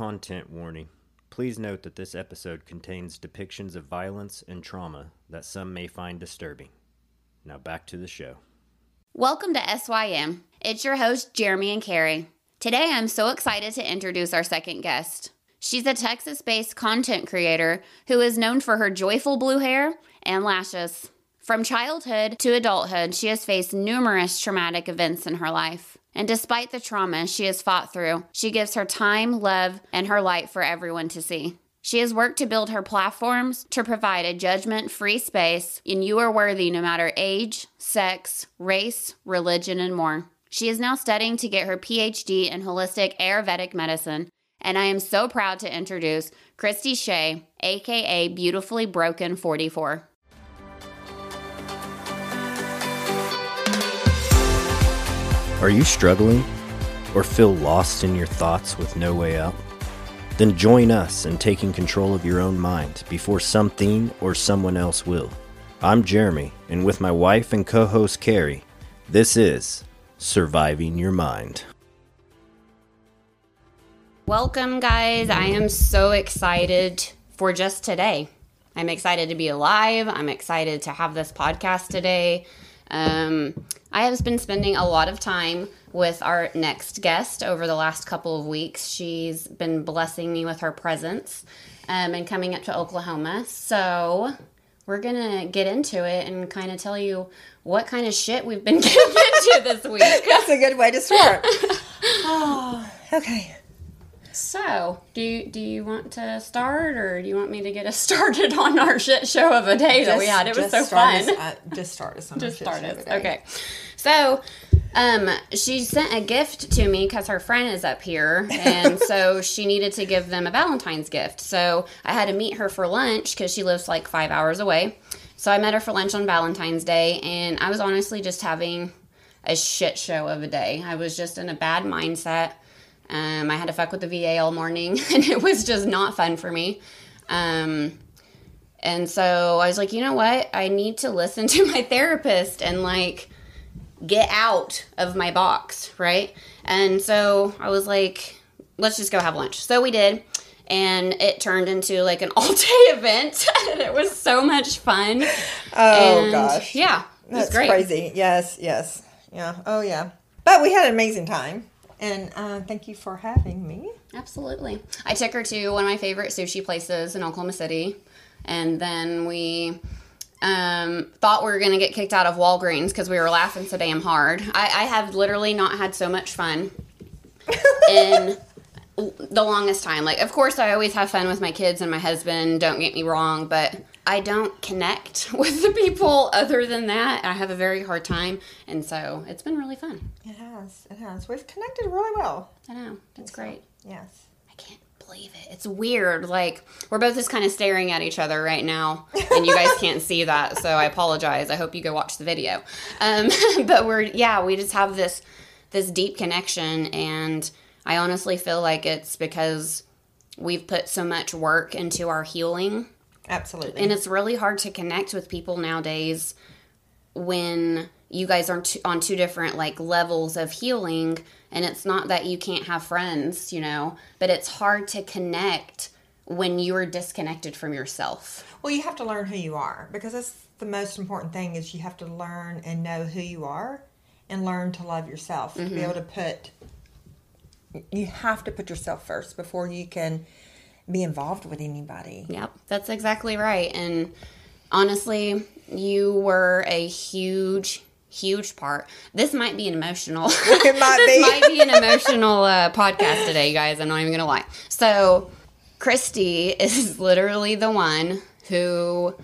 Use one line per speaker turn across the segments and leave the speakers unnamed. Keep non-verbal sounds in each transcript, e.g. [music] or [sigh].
content warning. Please note that this episode contains depictions of violence and trauma that some may find disturbing. Now back to the show.
Welcome to SYM. It's your host, Jeremy and Carrie. Today, I'm so excited to introduce our second guest. She's a Texas based content creator who is known for her joyful blue hair and lashes. From childhood to adulthood, she has faced numerous traumatic events in her life. And despite the trauma she has fought through, she gives her time, love, and her light for everyone to see. She has worked to build her platforms to provide a judgment free space, and you are worthy no matter age, sex, race, religion, and more. She is now studying to get her PhD in holistic Ayurvedic medicine, and I am so proud to introduce Christy Shay, aka Beautifully Broken 44.
Are you struggling or feel lost in your thoughts with no way out? Then join us in taking control of your own mind before something or someone else will. I'm Jeremy, and with my wife and co host Carrie, this is Surviving Your Mind.
Welcome, guys. I am so excited for just today. I'm excited to be alive. I'm excited to have this podcast today. Um, I have been spending a lot of time with our next guest over the last couple of weeks. She's been blessing me with her presence um, and coming up to Oklahoma. So we're going to get into it and kind of tell you what kind of shit we've been [laughs] getting into this week.
That's a good way to start. oh, [laughs] okay.
So, do you do you want to start, or do you want me to get us [laughs] started on our shit show of a day that we had? It was so fun.
Us, uh, just start us on
just start
shit
us. Okay. So, um, she sent a gift to me because her friend is up here, and [laughs] so she needed to give them a Valentine's gift. So I had to meet her for lunch because she lives like five hours away. So I met her for lunch on Valentine's Day, and I was honestly just having a shit show of a day. I was just in a bad mindset. Um, I had to fuck with the VA all morning, [laughs] and it was just not fun for me. Um, and so I was like, you know what? I need to listen [laughs] to my therapist and like get out of my box, right? And so I was like, let's just go have lunch. So we did. And it turned into like an [laughs] all day event. and it was so much fun.
Oh,
And,
gosh.
Yeah.
That's
great.
crazy. Yes, yes. Yeah. Oh, yeah. But we had an amazing time. And uh, thank you for having me.
Absolutely. I took her to one of my favorite sushi places in Oklahoma City. And then we um, thought we were going to get kicked out of Walgreens because we were laughing so damn hard. I, I have literally not had so much fun [laughs] in the longest time. Like, of course, I always have fun with my kids and my husband, don't get me wrong, but I don't connect [laughs] with the people other than that. I have a very hard time. And so it's been really fun.
It has. It has. We've connected really well.
I know. It's great.
Yes.
I can't believe it. It's weird. Like we're both just kind of staring at each other right now, and you guys can't see that, so I apologize. I hope you go watch the video. Um, [laughs] but we're yeah, we just have this this deep connection, and I honestly feel like it's because we've put so much work into our healing,
Absolutely.
and it's really hard to connect with people nowadays when you guys are on two different like levels of healing and it's not that you can't have friends you know but it's hard to connect when you're disconnected from yourself
well, you have to learn who you are because that's the most important thing is you have to learn and know who you are and learn to love yourself. To be mm-hmm. able to put, you have to put yourself first before you can be involved with anybody.
yep that's exactly right. And honestly you were a huge huge part. This might be an emotional [laughs]
It might [laughs]
this
be.
might be an emotional uh, podcast today you guys. I'm not even gonna lie. So christy is [laughs] literally the one who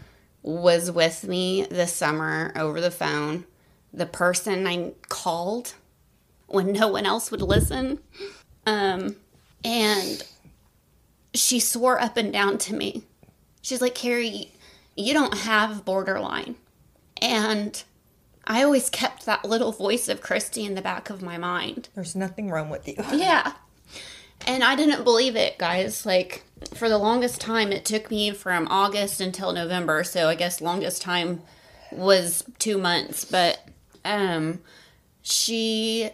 was with me this summer over the phone. The person i called when no one else would listen. Um and she swore up and down to me she's like carrie you don't have borderline and I always kept that little voice of Christy in the back of my mind.
There's nothing wrong with you. [laughs]
Yeah. And I didn't believe it, guys. Like, for the longest time, it took me from August until November. So I guess longest time was two months. But, um, she,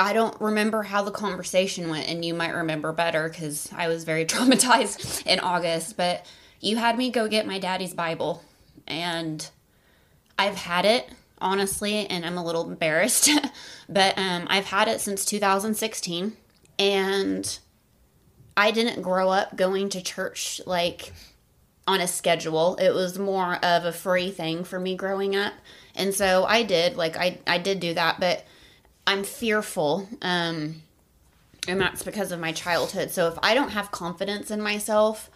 I don't remember how the conversation went, and you might remember better because I was very [laughs] traumatized in August. But you had me go get my daddy's Bible, and I've had it honestly, and I'm a little embarrassed, [laughs] but um, I've had it since 2016, and I didn't grow up going to church like on a schedule. It was more of a free thing for me growing up. And so I did, like I I did do that, but I'm fearful. Um and that's because of my childhood. So if I don't have confidence in myself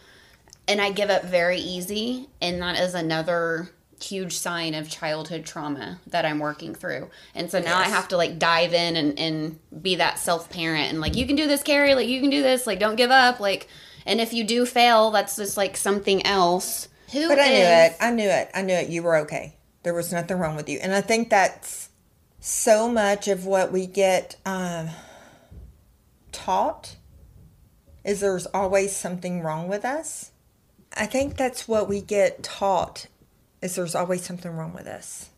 and I give up very easy, and that is another huge sign of childhood trauma that I'm working through. And so now yes. I have to like dive in and, and be that self parent and like, you can do this, Carrie, like you can do this, like don't give up. Like, and if you do fail, that's just like something else.
Who but I knew it. I knew it. I knew it. You were okay. There was nothing wrong with you. And I think that's so much of what we get um, taught is there's always something wrong with us. I think that's what we get taught is there's always something wrong with us.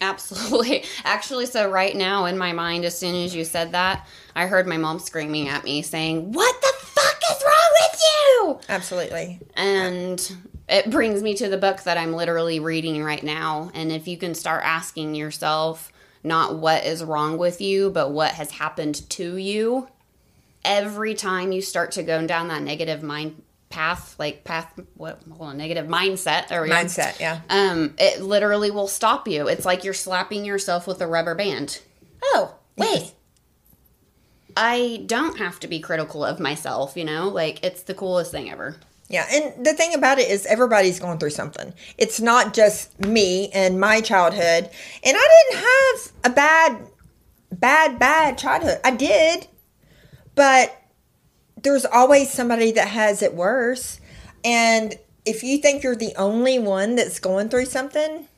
Absolutely. [laughs] Actually, so right now in my mind, as soon as you said that, I heard my mom screaming at me saying, What the fuck is wrong with you?
Absolutely.
And it brings me to the book that I'm literally reading right now. And if you can start asking yourself, not what is wrong with you, but what has happened to you, every time you start to go down that negative mind path like path what hold on negative mindset or
mindset yeah.
Um it literally will stop you. It's like you're slapping yourself with a rubber band. Oh wait. I don't have to be critical of myself you know? Like it's the coolest thing ever
yeah and the thing about it is everybody's going through something it's not just me and my childhood and i didn't have a bad bad bad childhood i did but there's always somebody that has it worse. And if you think you're the only one that's going through something,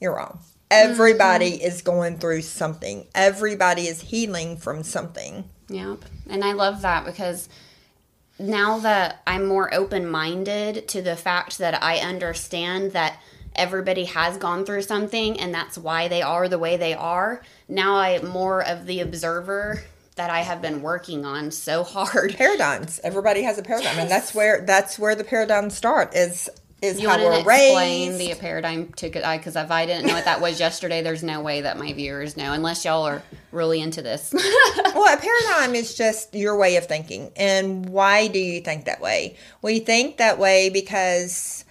you're wrong. Everybody mm-hmm. is going through something. Everybody is healing from something.
Yep. And I love that because now that I'm more open minded to the fact that I understand that everybody has gone through something and that's why they are the way they are, now I'm more of the observer that I have been working on so [laughs] hard.
Paradigms. Everybody has a paradigm, yes. and that's where that's where the paradigms start. Is is you how we're explain
the paradigm to because if I didn't know what that was yesterday, there's no way that my viewers know unless y'all are really into this. [laughs]
well, a paradigm is just your way of thinking, and why do you think that way? We think that way because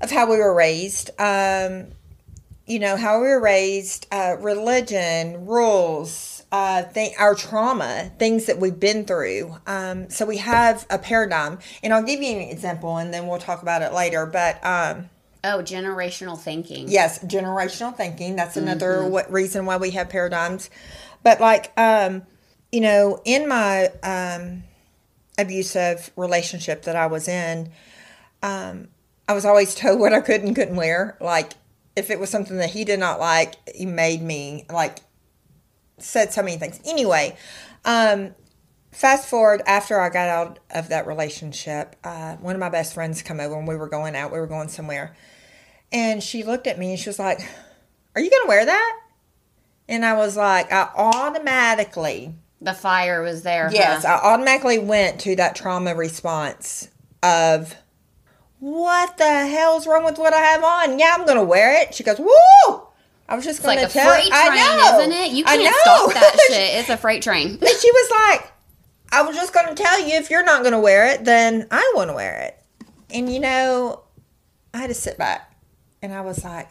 of how we were raised. Um, you know how we were raised, uh, religion, rules uh, th- our trauma, things that we've been through. Um, so we have a paradigm, and I'll give you an example, and then we'll talk about it later. But um,
oh, generational thinking.
Yes, generational thinking. That's another mm-hmm. what reason why we have paradigms. But like, um, you know, in my um, abusive relationship that I was in, um, I was always told what I could and couldn't wear. Like, if it was something that he did not like, he made me like said so many things. Anyway, um, fast forward after I got out of that relationship, uh, one of my best friends come over and we were going out. We were going somewhere, and she looked at me and she was like, "Are you gonna wear that?" And I was like, I automatically.
The fire was there.
Yes,
huh?
I automatically went to that trauma response of, what the hell's wrong with what I have on? Yeah, I'm gonna wear it. She goes, woo! I was just going like to tell.
Freight train, I know, isn't it? You can't stop that [laughs] shit. It's a freight train.
and she was like, "I was just going to tell you if you're not going to wear it, then I want to wear it." And you know, I had to sit back, and I was like,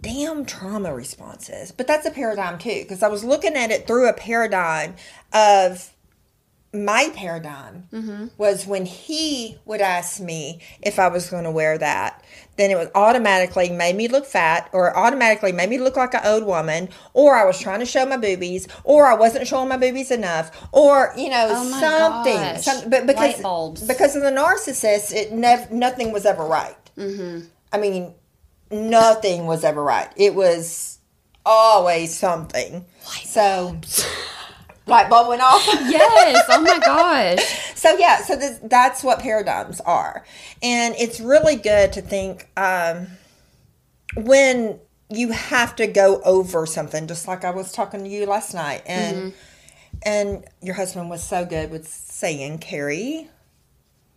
"Damn trauma responses." But that's a paradigm too, because I was looking at it through a paradigm of my paradigm mm-hmm. was when he would ask me if I was going to wear that, then it was automatically made me look fat, or automatically made me look like an old woman, or I was trying to show my boobies, or I wasn't showing my boobies enough, or you know oh something. Some, but because because of the narcissist, it never nothing was ever right. Mm-hmm. I mean, nothing was ever right. It was always something. Light so. [laughs] Light bulb went off. [laughs]
yes. Oh my gosh. [laughs]
so yeah, so this, that's what paradigms are, and it's really good to think um, when you have to go over something, just like I was talking to you last night, and
Mm-hmm.
and your husband was so good with saying, "Carrie."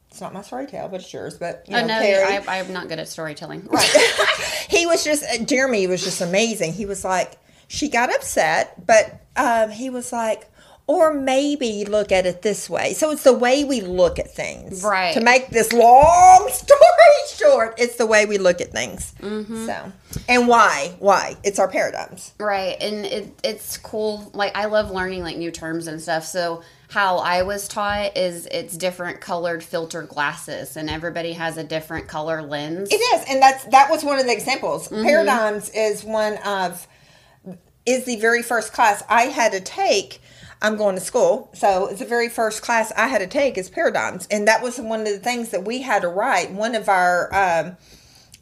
It's not my story tale, but it's yours. But you
Oh
know,
no,
Carrie.
I, I'm not good at storytelling. Right. [laughs]
he was just uh, Jeremy was just amazing. He was like, she got upset, but um, he was like, or maybe look at it this way. So it's the way we look at things,
Right.
To make this long [laughs] story short, it's the way we look at things.
Mm-hmm.
So, and why? Why? It's our paradigms.
Right, and it, it's cool. Like I love learning like new terms and stuff. So how I was taught is it's different colored filter glasses, and everybody has a different color lens.
It is, and that's that was one of the examples.
Mm-hmm.
Paradigms is one of is the very first class I had to take. I'm going to school, so it's the very first class I had to take is paradigms, and that was one of the things that we had to write. One of our um,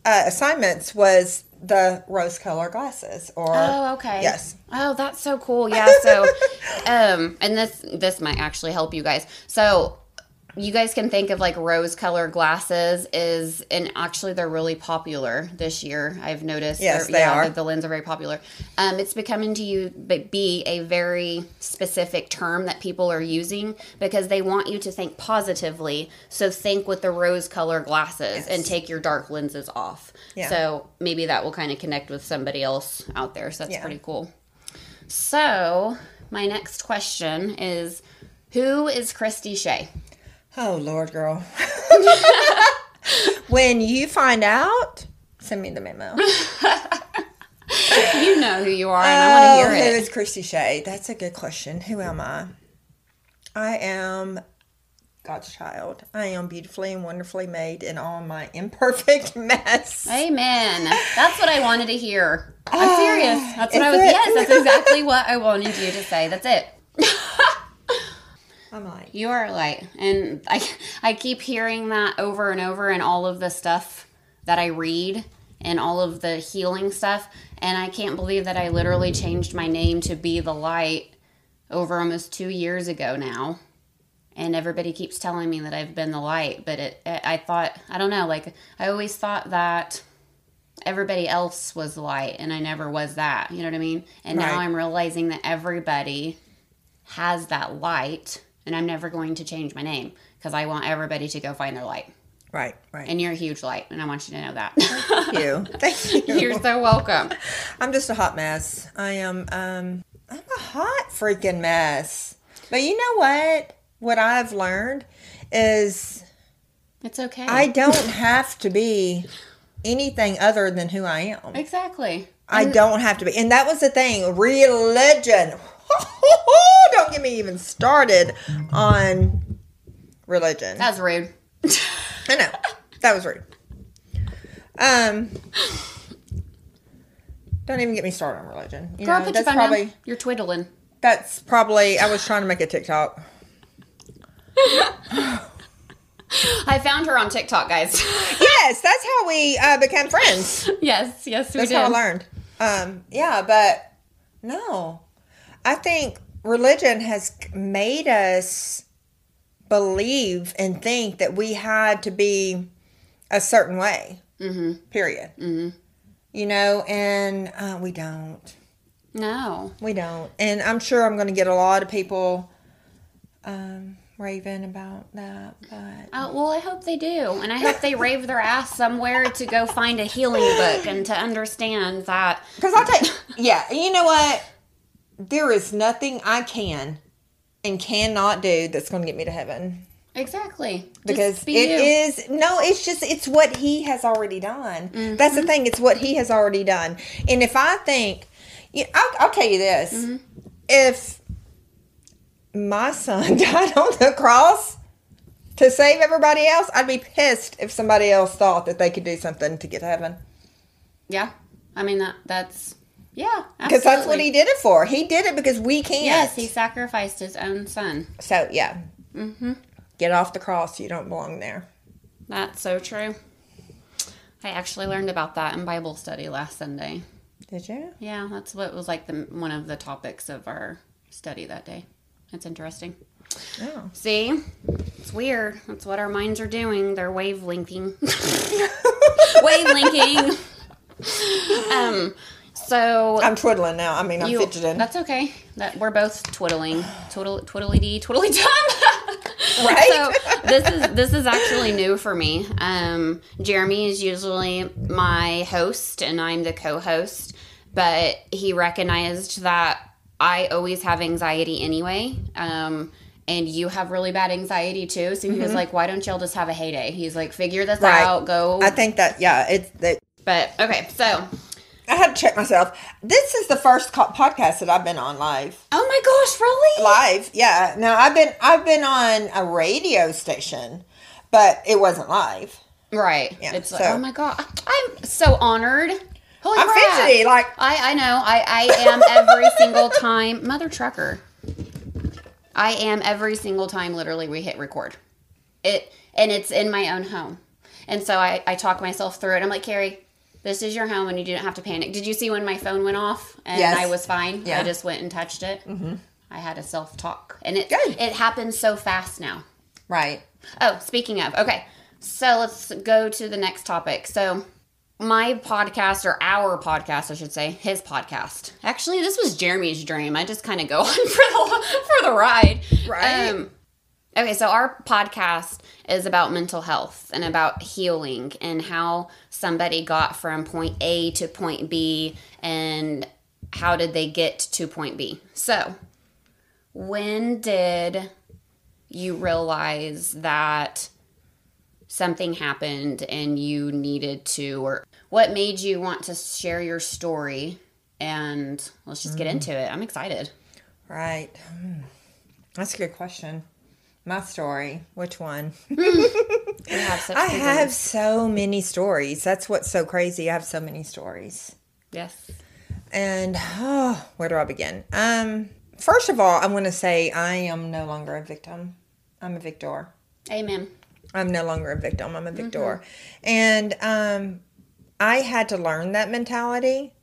uh, assignments was the rose color glasses, or
Oh, okay.
yes,
Oh, that's so cool. Yeah. So, [laughs] um, and this this might actually help you guys. So, you guys can think of like rose colored glasses is, and actually they're really popular this year. I've noticed.
Yes,
They're- yeah,
are.
The, the lens are very popular. Um, it's becoming to you but be a very specific term that people are using because they want you to think positively. So think with the rose colored glasses and take your dark lenses off.
Yeah.
So maybe that will kind of connect with somebody else out there. So that's
Yeah.
pretty cool. So, my next question is Who is Christy Shay?
Oh Lord, girl. [laughs] when you find out, send me the memo. [laughs]
You know who you are, and I want to
Oh,
hear
Who
it.
is Christy Shay? That's a good question. Who am I? I am God's child. I am beautifully and wonderfully made in all my imperfect [laughs] mess.
Amen. That's what I wanted to hear. I'm ah, serious. That's what I was.
it?
Yes, that's exactly what I wanted you to say. That's it.
I'm like,
You are light, and I I keep hearing that over and over in all of the stuff that I read and all of the healing stuff, and I can't believe that I literally changed my name to be the light over almost two years ago now. And everybody keeps telling me that I've been the light, but it, I thought I don't know. Like I always thought that everybody else was the light, and I never was that. You know what I mean? And now I'm realizing that everybody has that light and I'm never going to change my name because I want everybody to go find their light.
right, right.
And you're a huge light, and I want you to know that.
Thank you. Thank [laughs] you.
you're so welcome.
I'm just a hot mess. I am um I'm a hot freaking mess. But you know what? What I've learned is
It's okay.
I don't have to be anything other than who I am.
exactly.
I don't have to be. And that was the thing. Religion. [laughs] don't get me even started on religion.
That's rude.
I know. That was rude. Um don't even get me started on religion. You
Girl,
know,
your
that's
phone
probably
down. You're twiddling.
that's probably I was trying to make a TikTok. [laughs]
I found her on TikTok, guys. [laughs]
Yes, that's how we uh, became friends.
yes, yes, we
That's
did.
how I learned. Um, yeah, but no, I think religion has made us believe and think that we had to be a certain way. Mm-hmm. Period. Mm-hmm. You know, and uh, we don't.
No.
We don't. And I'm sure I'm going to get a lot of people um, raving about that. But
Uh, well, I hope they do. And I hope they [laughs] rave their ass somewhere to go find a healing book and to understand that. [laughs]
Because I'll tell you, yeah, you know what? There is nothing I can and cannot do that's going to get me to heaven.
Exactly.
Because
be
it
you.
is, no, it's just, it's what he has already done. That's
Mm-hmm.
the thing, it's what he has already done. And if I think, you I'll, I'll tell you this
Mm-hmm.
if my son [laughs] died on the cross to save everybody else, I'd be pissed if somebody else thought that they could do something to get to heaven.
Yeah. I mean, that that's, yeah.
Because that's what he did it for. He did it because we can't.
Yes, he sacrificed his own son.
So yeah, mm-hmm. get off the cross. You don't belong there.
That's so true. I actually learned about that in Bible study last Sunday.
Did you?
Yeah, that's what was like the one of the topics of our study that day. That's interesting.
Oh.
See, it's weird. That's what our minds are doing. They're wavelengthing. wavelinking. [laughs] [laughs] [laughs] um, so
I'm twiddling now. I mean, I'm
you,
fidgeting.
that's okay. That we're both twiddling, twiddle, twiddly dee, twiddly dum. [laughs]
Right?
so this is this is actually new for me. Um, Jeremy is usually my host, and I'm the co-host. But he recognized that I always have anxiety anyway. Um, and you have really bad anxiety too. So he was like, "Why don't y'all just have a heyday?" He's like, "Figure this
Mm-hmm. Right.
out. Go."
I think that yeah, it's that.
but okay, so
I had to check myself. This is the first co- podcast that I've been on live.
oh my gosh, really?
Live, yeah. Now I've been I've been on a radio station, but it wasn't live.
Right.
Yeah,
it's like, oh my god, I'm so honored. Holy
I'm
crap.
fidgety, like
I I know. I I am every [laughs] single time mother trucker. I am every single time literally we hit record. It and it's in my own home. And so I I talk myself through it. I'm like, "Carrie, this is your home and you didn't have to panic." Did you see when my phone went off and
Yes.
I was fine?
Yeah.
I just went and touched it. Mm-hmm. I had a self-talk. And it
Good.
it happens so fast now.
right.
Oh, speaking of, okay. So let's go to the next topic. So my podcast or our podcast, I should say, his podcast. Actually, this was Jeremy's dream. I just kind of go [laughs] on for the for the ride.
Right.
Um, okay, so our podcast is about mental health and about healing and how somebody got from point A to point B and how did they get to point B. So, when did you realize that something happened and you needed to or what made you want to share your story and let's just get into it i'm excited
Right. Hmm. That's a good question. My story. Which one?
have [laughs]
I have so many stories. That's what's so crazy. I have so many stories.
yes
And oh, where do I begin? Um, first of all, I'm going to say I am no longer a victim. I'm a victor.
amen
I'm no longer a victim. I'm a victor. And um, I had to learn that mentality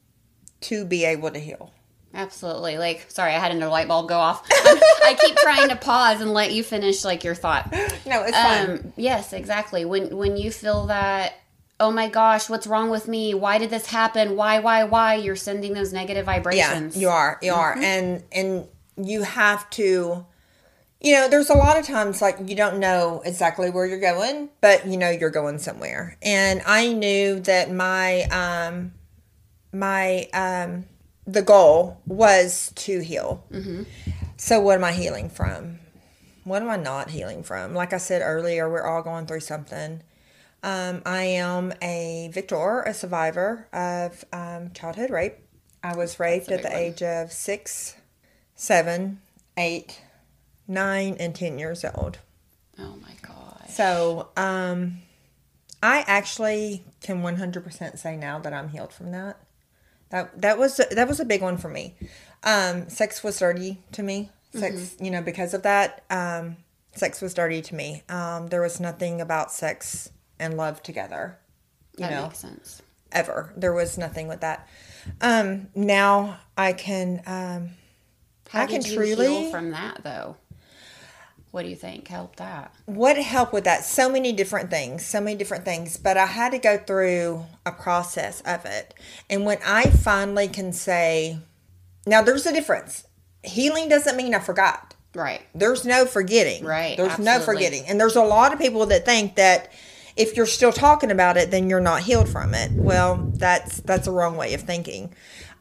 to be able to heal.
Absolutely like sorry i had another light bulb go off i keep [laughs] trying to pause and let you finish like your thought
No, it's fine.
um yes exactly when when you feel that oh my gosh what's wrong with me why did this happen why why why you're sending those negative vibrations.
Yeah, you are. You are. And and you have to you know, there's a lot of times like you don't know exactly where you're going, but you know you're going somewhere. And I knew that my um my um the goal was to heal. So what am I healing from? What am I not healing from? Like I said earlier, we're all going through something. Um, I am a victor, a survivor of um, childhood rape. I was raped at the
one.
age of six, seven, eight, nine, and ten years old.
oh my gosh
So um, I actually can one hundred percent say now that I'm healed from that. That that was that was a big one for me. Um, sex was dirty to me. Sex, you know, because of that, um, sex was dirty to me. Um, there was nothing about sex and love together. You
that
know,
makes sense
ever. There was nothing with that. Um, now I can. Um,
How
I can
did you
truly-
heal from that though? What do you think helped that?
what helped with that? So many different things so many different things but i had to go through a process of it. And when i finally can say now there's a difference. Healing doesn't mean i forgot.
Right.
there's no forgetting.
Right,
there's no forgetting. And there's a lot of people that think that if you're still talking about it then you're not healed from it. Well that's that's a wrong way of thinking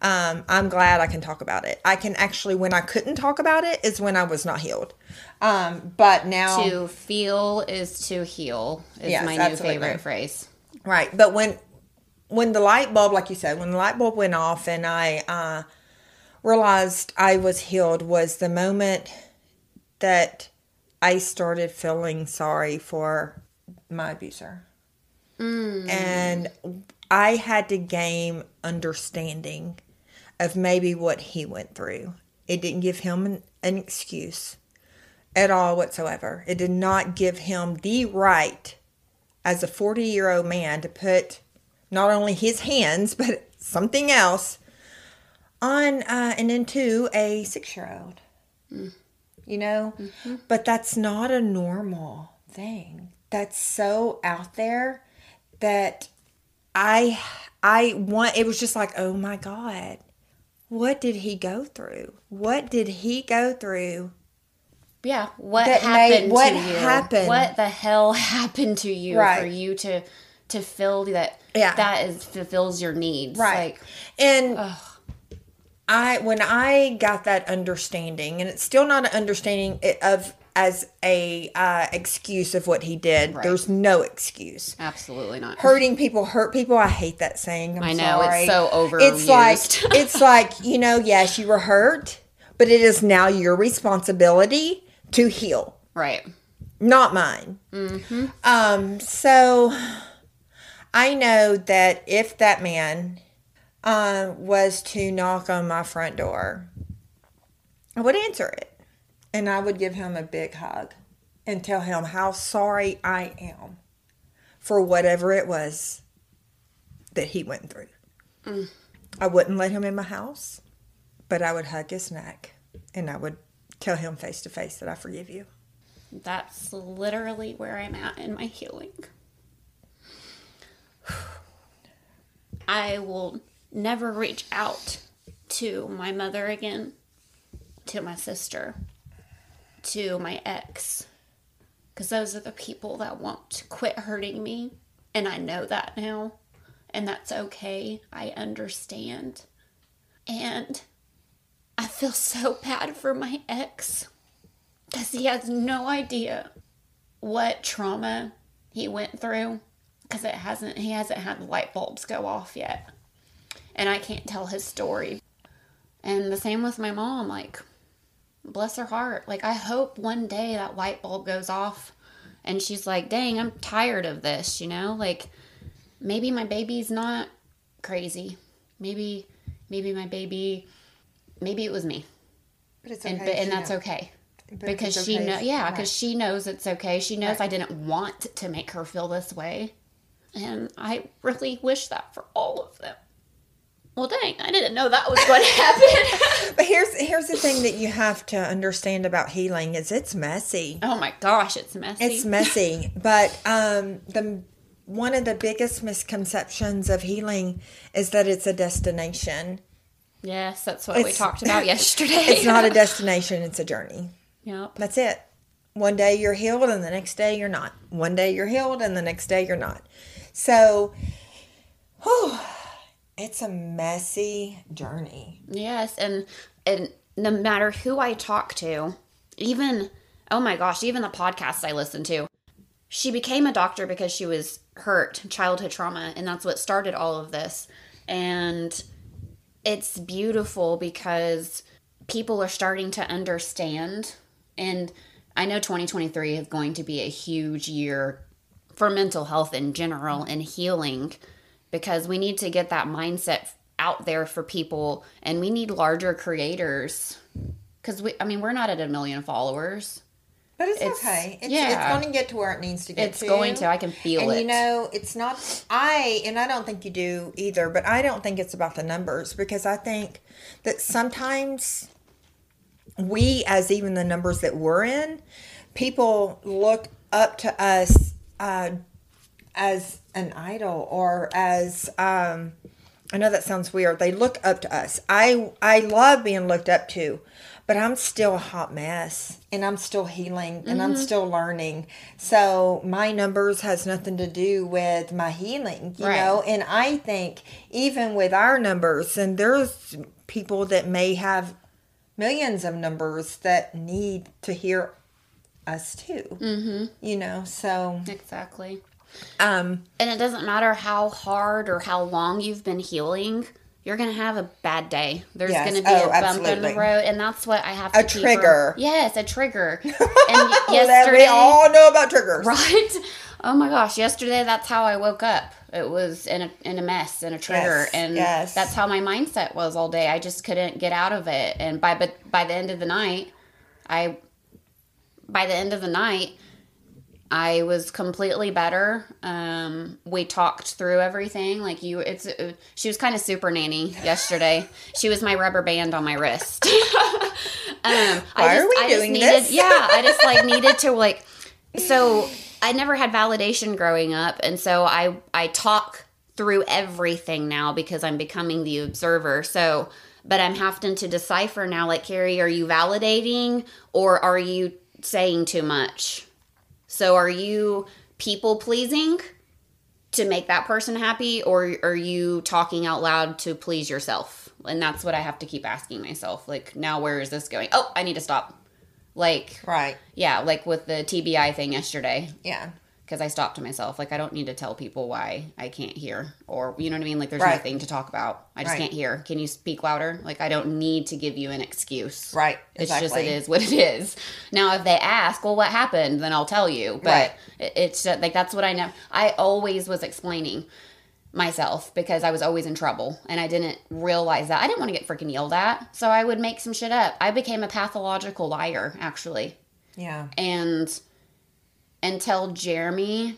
um, i'm glad i can talk about it i can actually when i couldn't talk about it is when i was not healed um, but now
To feel is to heal is
Yes,
my new favorite phrase.
Right. But when when the light bulb, like you said, when the light bulb went off and I uh, realized I was healed was the moment that I started feeling sorry for my abuser. And I had to gain understanding of maybe what he went through. It didn't give him an, an excuse at all whatsoever. It did not give him the right as a 40 year old man to put not only his hands but something else on uh, and into a six year old you know but that's not a normal thing that's so out there that I I want it was just like, oh my God. What did he go through? What did he go through?
Yeah, what happened
made- what
to you?
happened?
What the hell [laughs] happened to you for you to to feel that
Yeah.
that is fulfills your needs?
Right.
Like,
And
ugh,
I when I got that understanding, and it's still not an understanding of as a uh, excuse of what he did.
Right.
There's no excuse.
absolutely not.
Hurting people hurt people. I hate that saying. I'm
I know, it's
sorry.
so
It's like
overused.
it's like you know, yes, you were hurt, but it is now your responsibility to heal,
Right.
not mine.
Mm-hmm.
Um. So I know that if that man uh, was to knock on my front door, I would answer it. And I would give him a big hug and tell him how sorry I am for whatever it was that he went through. Mm. I wouldn't let him in my house, but I would hug his neck and I would tell him face to face that I forgive you.
That's literally where I'm at in my healing. [sighs] I will never reach out to my mother again, to my sister, to my ex, because those are the people that won't quit hurting me. And I know that now. And that's okay. I understand. And I feel so bad for my ex because he has no idea what trauma he went through because it hasn't he hasn't had the light bulbs go off yet and i can't tell his story and the same with my mom like bless her heart. Like i hope one day that light bulb goes off and she's like dang i'm tired of this you know? Like maybe my baby's not crazy. Maybe maybe my baby maybe it was me.
But it's
and, but, and that's okay. because she know yeah because she knows it's okay. She knows i didn't want to make her feel this way. And i really wish that for all of them well dang i didn't know that was going to happen
But here's here's the thing that you have to understand about healing is it's messy.
oh my gosh it's messy
It's messy, but um, the one of the biggest misconceptions of healing is that it's a destination.
yes that's what we talked [laughs] about yesterday
It's not a [laughs] destination; it's a journey.
yep
That's it. One day you're healed, and the next day you're not. One day you're healed, and the next day you're not. So, whew, it's a messy journey.
Yes, and and no matter who I talk to, even oh my gosh, even the podcasts I listen to, she became a doctor because she was hurt, childhood trauma, and that's what started all of this. And it's beautiful because people are starting to understand and I know 2023 is going to be a huge year for mental health in general and healing because we need to get that mindset out there for people and we need larger creators because we i mean we're not at a million followers
But it's,
It's-
okay. It's,
yeah.
it's going to get to where it needs to get
it's
to.
going to i can feel
and
it
you know, it's not I and I don't think you do either, but I don't think it's about the numbers because I think that sometimes we as even the numbers that we're in, people look up to us uh, as an idol or as um I know that sounds weird. They look up to us. I I love being looked up to, but I'm still a hot mess and I'm still healing and I'm still learning. So my numbers has nothing to do with my healing, you
Right.
know. And I think even with our numbers, and there's people that may have millions of numbers that need to hear us too. Mm-hmm. You know, so
exactly
um,
and it doesn't matter how hard or how long you've been healing you're gonna have a bad day there's
Yes.
gonna be
Oh,
a bump in the road and that's what i have
A
to keep
trigger.
yes a trigger [laughs] and yesterday
we all know about triggers.
Right? Oh my gosh, yesterday that's how I woke up. It was in a in a mess and a trigger
Yes,
and
yes.
that's how my mindset was all day. I just couldn't get out of it. And by but by the end of the night, I by the end of the night, I was completely better. Um, we talked through everything. Like you, it's uh, she was kind of super nanny yesterday. [laughs] she was my rubber band on my wrist. [laughs] um,
Why
I
are we
I
doing
needed,
this?
Yeah, I just like [laughs] needed to like. So I never had validation growing up, and so I I talk through everything now because I'm becoming the observer. So, but I'm having to decipher now like, Carrie, are you validating or are you saying too much? So, are you people pleasing to make that person happy or are you talking out loud to please yourself? And that's what I have to keep asking myself. Like, now where is this going? Oh, I need to stop. Like,
Right.
yeah, like with the TBI thing yesterday
Yeah.
Because I stopped to myself. Like, I don't need to tell people why I can't hear, or you know what I mean. Like, there's
Right.
nothing to talk about. I just
Right.
can't hear. Can you speak louder? Like, I don't need to give you an excuse.
Right.
It's just it is what it is. Now, if they ask, well, what happened? Then I'll tell you. But
Right.
it, it's just, like that's what I know. I always was explaining myself because I was always in trouble and I didn't realize that. I didn't want to get freaking yelled at, so I would make some shit up. I became a pathological liar, actually
Yeah.
and until Jeremy,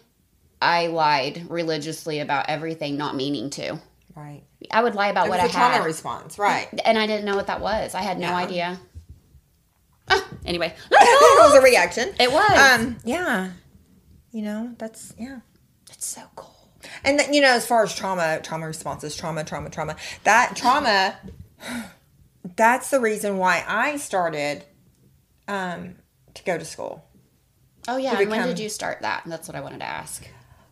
I lied religiously about everything, not meaning to.
Right.
I would lie about
It
what
was
I
a trauma
had,
response. Right.
and I didn't know what that was. I had no
Yeah.
idea. Ah, anyway, [laughs]
it was a reaction.
it was.
Um. Yeah. You know. That's yeah.
it's so cool.
And then, you know, as far as trauma, trauma responses, trauma, trauma, trauma. That trauma. [sighs] That's the reason why I started um, to go to school.
Oh yeah, and when did you start that? That's what I wanted to ask.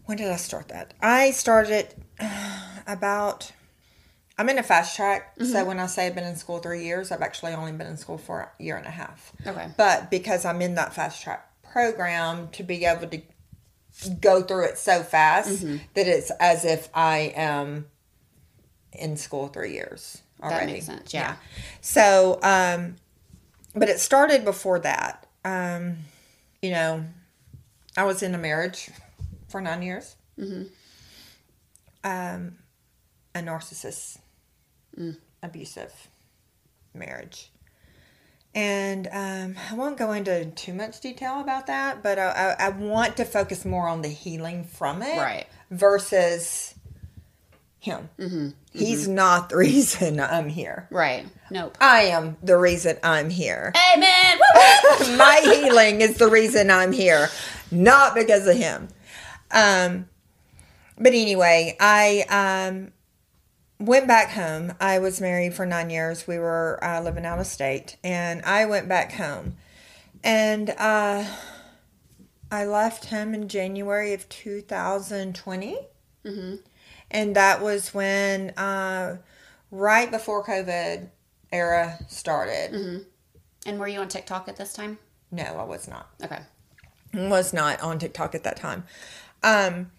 When did I start that? I started [sighs] about. I'm in a fast track, so when I say I've been in school three years, I've actually only been in school for a year and a half.
Okay.
But because I'm in that fast track program, to be able to go through it so fast that it's as if I am in school three years already.
That makes sense. Yeah.
So, um, but it started before that. Um, you know, I was in a marriage for nine years. Mm-hmm. Um, a narcissist, abusive marriage. And um, I won't go into too much detail about that, but I, I, I want to focus more on the healing from it
Right.
versus him. Mm-hmm. He's not the [laughs] reason I'm here.
Right. Nope.
I am the reason I'm here.
Amen. [laughs]
My healing is the reason I'm here, not because of him. Um, but anyway, I um, went back home. I was married for nine years. We were uh, living out of state, and I went back home. And uh, I left him in January of 2020. And that was when, uh, right before COVID era started.
and were you on TikTok at this time?
No, I was not.
Okay.
was not on TikTok at that time. Um,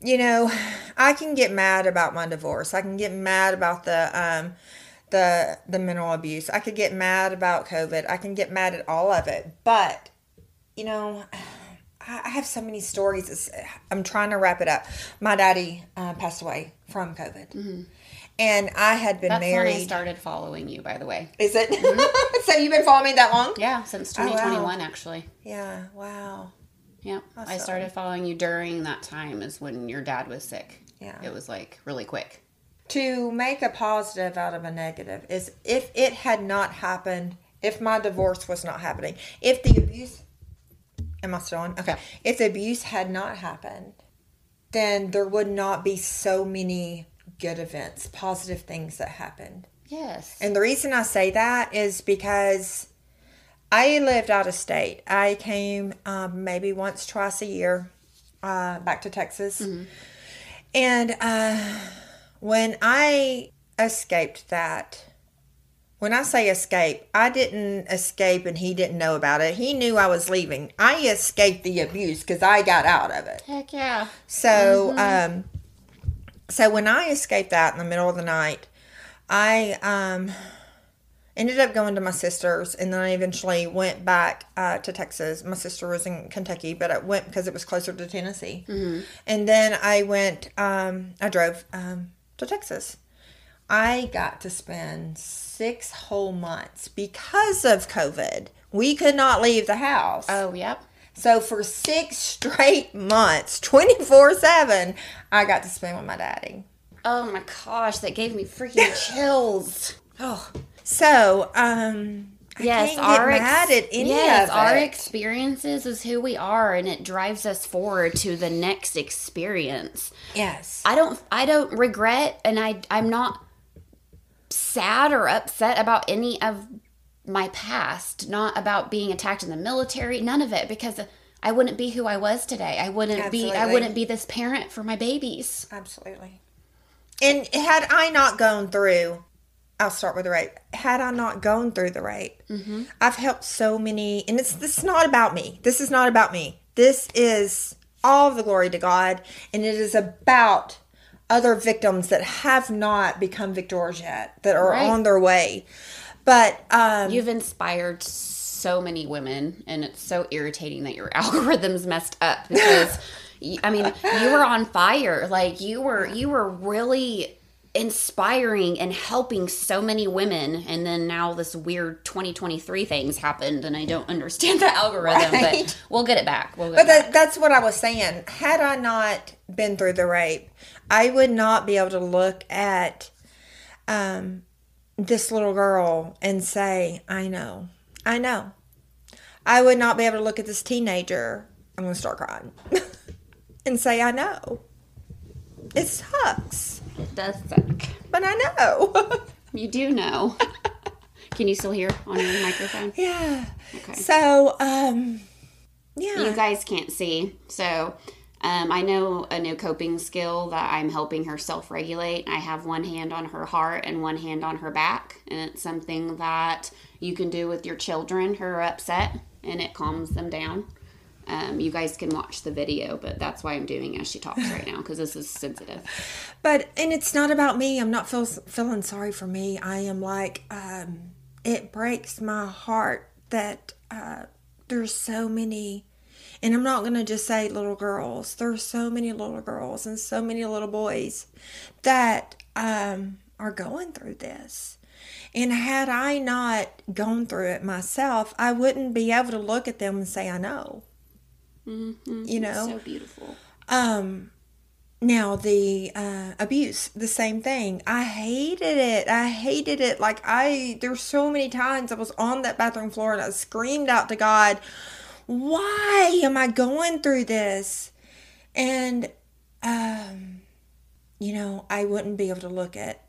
you know, I can get mad about my divorce. I can get mad about the um, the the mental abuse. I could get mad about COVID. I can get mad at all of it. But you know, I have so many stories. It's, I'm trying to wrap it up. My daddy uh, passed away from COVID, and I had been
That's when I
married.
started following you, by the way.
Is it? [laughs] so you've been following me that long?
Yeah, since
Oh, wow.
2021, actually.
Yeah. Wow.
Yeah, I started following you during that time is when your dad was sick.
Yeah.
It was like really quick.
to make a positive out of a negative is if it had not happened, if my divorce was not happening, if the abuse, am I still on? Okay. If the abuse had not happened, then there would not be so many good events, positive things that happened.
Yes.
And the reason I say that is because I lived out of state. I came um, maybe once, twice a year uh, back to Texas. And uh, when I escaped that, when I say escape, I didn't escape and he didn't know about it. He knew I was leaving. I escaped the abuse because I got out of it.
Heck yeah.
So, um, so when I escaped that in the middle of the night, I um, ended up going to my sister's, and then I eventually went back uh, to Texas. My sister was in Kentucky, but I went because it was closer to Tennessee. And then I went. Um, I drove um, to Texas. I got to spend six whole months because of COVID. We could not leave the house.
Oh, yep.
So for six straight months, 24 7, I got to spend with my daddy.
Oh my gosh, that gave me freaking [laughs] chills.
Oh. So, um,
yes,
can't get
our ex- yes,
of
our experiences is who we are, and it drives us forward to the next experience.
Yes.
I don't, I don't regret, and I, I'm not sad or upset about any of my past. Not about being attacked in the military. None of it, because I wouldn't be who I was today. I wouldn't be. I wouldn't be this parent for my babies.
Absolutely. And had I not gone through, I'll start with the rape. Had I not gone through the rape, mm-hmm. I've helped so many, and it's this is not about me. This is not about me. This is all the glory to God, and it is about other victims that have not become victors yet, that are
Right.
on their way. But um,
You've inspired so many women, and it's so irritating that your [laughs] algorithm's messed up because, I mean, you were on fire. Like you were, you were really inspiring and helping so many women. And then now this weird 2023 things happened, and I don't understand the algorithm.
Right.
But we'll get it back. We'll get
But
back.
that, that's what I was saying. Had I not been through the rape, I would not be able to look at um, this little girl and say, I know. I know. I would not be able to look at this teenager. I'm going to start crying [laughs] and say, I know. It sucks,
It does suck.
but I know. [laughs]
You do know. Can you still hear on your microphone?
yeah.
Okay.
So, um, yeah.
you guys can't see. So um, I know a new coping skill that I'm helping her self regulate. I have one hand on her heart and one hand on her back. And it's something that you can do with your children who are upset and it calms them down. Um, you guys can watch the video, but that's why I'm doing as she talks right now because this is sensitive. [laughs]
But and it's not about me. I'm not feel, feeling sorry for me. I am like, um, it breaks my heart that uh, there's so many, and I'm not gonna just say little girls. There's so many little girls and so many little boys that um, are going through this. And had I not gone through it myself, I wouldn't be able to look at them and say, I know. You know?
So beautiful.
Um, now the uh, abuse, the same thing. I hated it. I hated it. Like I, there's so many times I was on that bathroom floor and I screamed out to God, "Why am I going through this?" And, um, you know, I wouldn't be able to look at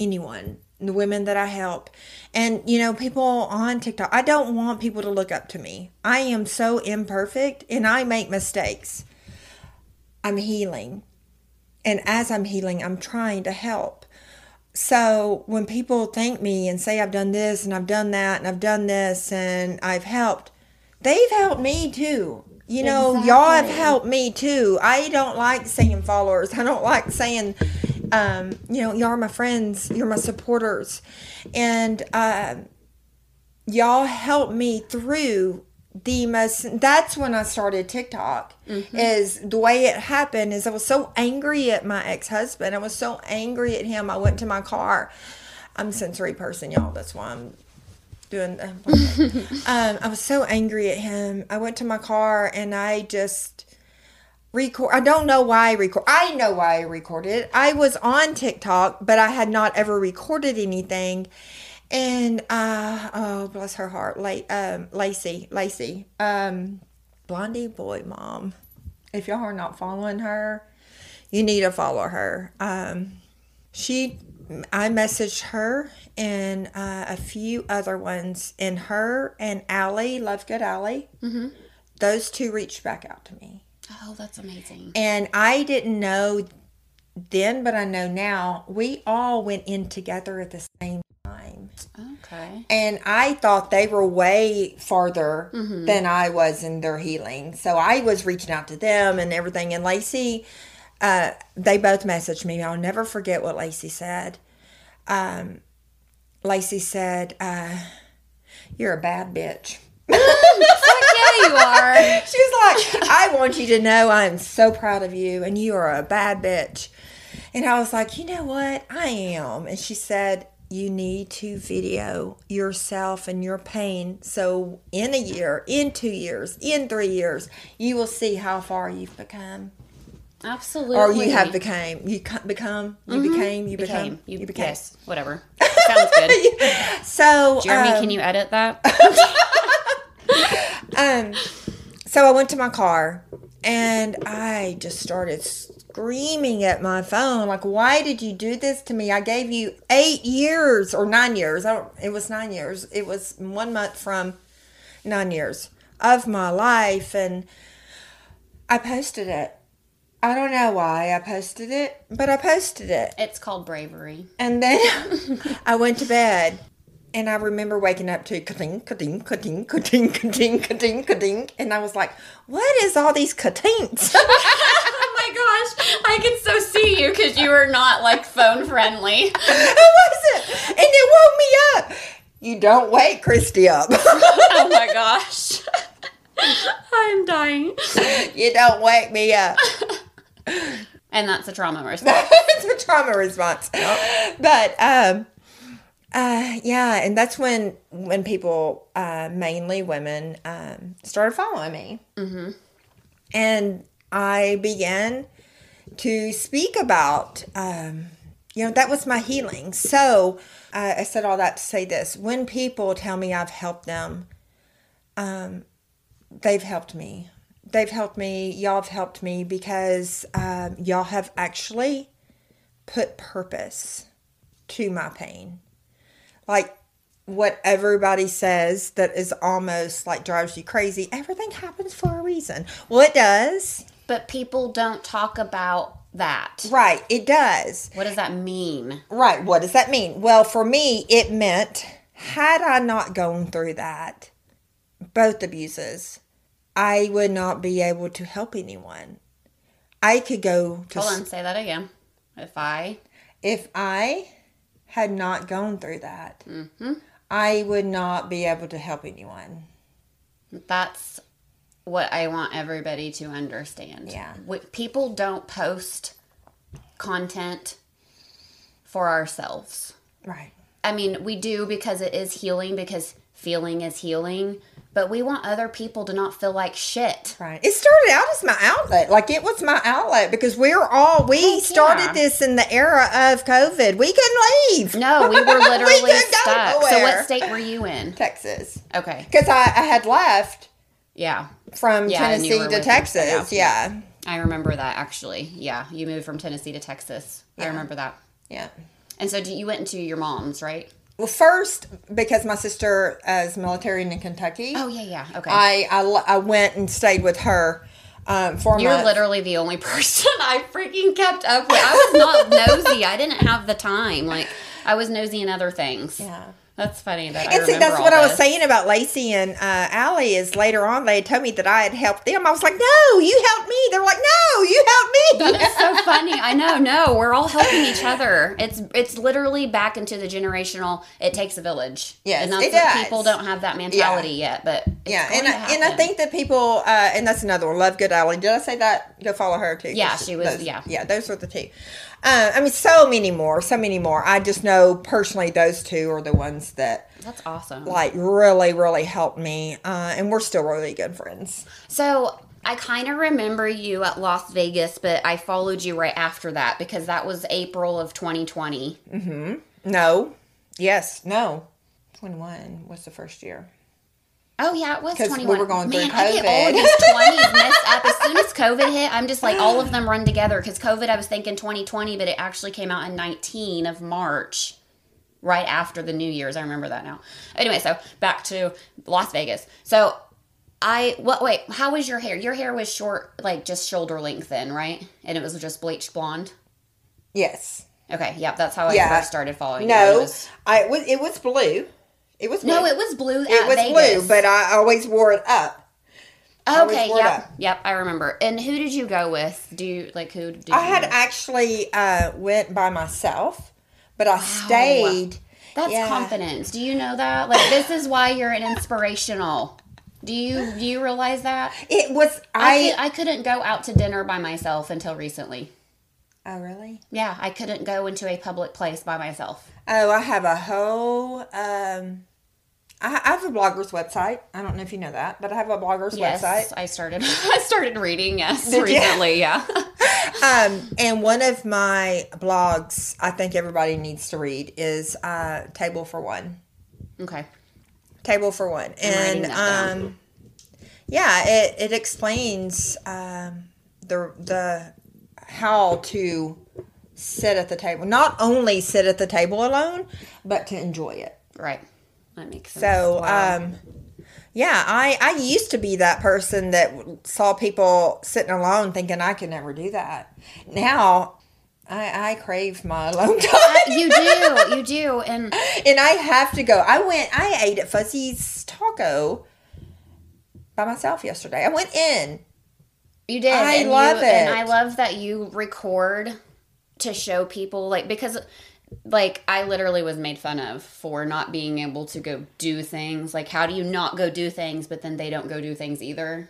anyone, the women that I help. And, you know, people on TikTok, I don't want people to look up to me. I am so imperfect and I make mistakes. I'm healing. And as I'm healing, I'm trying to help. So when people thank me and say I've done this and I've done that and I've done this and I've helped, they've helped me too. You know, y'all have helped me too. I don't like saying followers. I don't like saying, um, you know, y'all are my friends. You're my supporters, and uh, y'all helped me through the most. That's when I started TikTok. Is the way it happened is I was so angry at my ex husband. I was so angry at him. I went to my car. I'm a sensory person, y'all. That's why I'm doing. Uh, [laughs] um, I was so angry at him. I went to my car and I just record. I don't know why I record. I know why I recorded. I was on TikTok, but I had not ever recorded anything. And uh, oh, bless her heart, La- um, Lacey, Lacey, um, Blondie boy mom. If y'all are not following her, you need to follow her. Um, she, I messaged her and uh, a few other ones, and her and Allie, Love Good Allie,
Mm-hmm.
those two reached back out to me.
Oh, that's amazing.
And I didn't know then, but I know now. We all went in together at the same time.
Okay.
And I thought they were way farther than I was in their healing. So I was reaching out to them and everything. And Lacey, uh, they both messaged me. I'll never forget what Lacey said. Um, Lacey said, uh, You're a bad bitch. [laughs]
yeah, you are. [laughs]
She was like, I want you to know I'm so proud of you and you are a bad bitch. And I was like, you know what? I am. And she said, you need to video yourself and your pain. So in a year, in two years, in three years, you will see how far you've become.
Absolutely.
Or you have became. You become. You became. You became.
became. You,
You became.
Yes. Whatever. sounds good. [laughs]
So,
Jeremy,
um,
can you edit that? [laughs]
um, so I went to my car and I just started screaming at my phone, like, "Why did you do this to me? I gave you eight years or nine years. I don't, it was nine years. It was one month from nine years of my life, and I posted it. I don't know why I posted it, but I posted it.
It's called bravery.
And then [laughs] I went to bed. And I remember waking up to ka-ding, ka-ding, ka-ding, ka-ding, ka-ding, ka-ding, ka-ding. And I was like, what is all these ka-tings? [laughs]
oh my gosh, I can so see you because you were not like phone friendly. [laughs]
I wasn't. And it woke me up. You don't wake Christy up.
oh my gosh. I'm dying.
you don't wake me up.
And that's a trauma [laughs] response.
it's a trauma response. But um uh yeah, and that's when when people uh mainly women um started following me. Mm-hmm. And I began to speak about um you know that was my healing. So uh, I said all that to say this: when people tell me I've helped them, um, they've helped me. They've helped me. Y'all have helped me because um, y'all have actually put purpose to my pain. Like what everybody says that is almost like drives you crazy. Everything happens for a reason. Well, it does.
But people don't talk about that.
Right, it does.
What does that mean?
Right, what does that mean? Well, for me, it meant had I not gone through that, both abuses, I would not be able to help anyone. I could go to
Hold on, say that again. If I.
if I had not gone through that, mm-hmm. I would not be able to help anyone.
That's what I want everybody to understand.
Yeah.
People don't post content for ourselves.
Right.
I mean, we do because it is healing, because feeling is healing, but we want other people to not feel like shit.
Right. It started out as my outlet. Like it was my outlet because we're all we
Heck
started
yeah.
this in the era of COVID. We couldn't leave.
No, we were [laughs] literally
go
stuck. So, what state were you in?
Texas.
Okay.
Because I, I had left
Yeah.
from
Yeah,
Tennessee to Texas.
yeah.
Yeah.
I remember that actually. Yeah. You moved from Tennessee to Texas. I remember that.
Yeah.
And so, do- you went into your mom's, right?
Well, first, because my sister is military in Kentucky,
Oh, yeah, yeah. Okay.
I I, I went and stayed with her um, for a
You're literally the only [laughs] person I freaking kept up with. I was not nosy. I didn't have the time. Like I was nosy in other things.
Yeah.
That's funny that I
see, that's
all
what I was saying about Lacey and uh, Allie. Is later on they told me that I had helped them. I was like, "No, you helped me." They're like, "No, you helped me."
That is so [laughs] funny. I know. No, we're all helping each other. It's it's literally back into the generational. It takes a village.
Yes,
and that's
it does.
people don't have that mentality yet. But it's
yeah,
going
and
to
I, and I think that people, uh, and that's another one. Love Good Allie. Did I say that? Go follow her too.
Yeah, she was-
those-
yeah.
yeah. Those were the two. Uh, I mean, so many more, so many more. I just know personally those two are the ones that
that's awesome.
like really, really helped me, uh, and we're still really good friends.
So I kind of remember you at Las Vegas, but I followed you right after that because that was April of 2020. Mm-hmm.
No, yes, no. Twenty one was the first year.
Oh yeah, it was
'Cause we
21.
were going through
Man, I get all
COVID.
of these 20s [laughs] messed up. As soon as COVID hit, I'm just like all of them run together because COVID I was thinking 2020, but it actually came out in 19 of March, right after the New Year's. I remember that now. Anyway, so back to Las Vegas. So I what wait, how was your hair? Your hair was short, like just shoulder length then, right? And it was just bleached blonde.
Yes.
Okay, yep, that's how I
Yeah.
first started following you.
No,
It was-
I it was it was blue. It was blue.
no, it was blue.
it was
Vegas.
blue, but I always wore it up.
Okay, yep,
up.
yep, I remember. And who did you go with? Do you like who did
I had actually uh, went by myself, but I stayed.
That's
yeah.
confidence. Do you know that? Like this is why you're an inspirational. Do you do you realize that?
It was
I
I.
could, I couldn't go out to dinner by myself until recently.
Oh really?
Yeah, I couldn't go into a public place by myself.
Oh, I have a whole um, I I have a blogger's website. I don't know if you know that, but I have a blogger's
Yes,
website.
I started. [laughs] I started reading. Yes,
Did you?
recently. Yeah. [laughs]
Um, and one of my blogs I think everybody needs to read is uh, Table for One.
okay.
Table for One. And um, yeah, it, it explains um, the the how to sit at the table. Not only sit at the table alone, but to enjoy it.
Right. That makes sense.
So,
Wow.
um, yeah, I I used to be that person that saw people sitting alone, thinking I could never do that. Now, I I crave my alone [laughs] time,
you do, you do, and [laughs]
and I have to go. I went. I ate at Fuzzy's Taco by myself yesterday. I went in.
You did.
I
and
love
you, And. I love that you record to show people, like, because, like, I literally was made fun of for not being able to go do things. Like, how do you not go do things, but then they don't go do things either?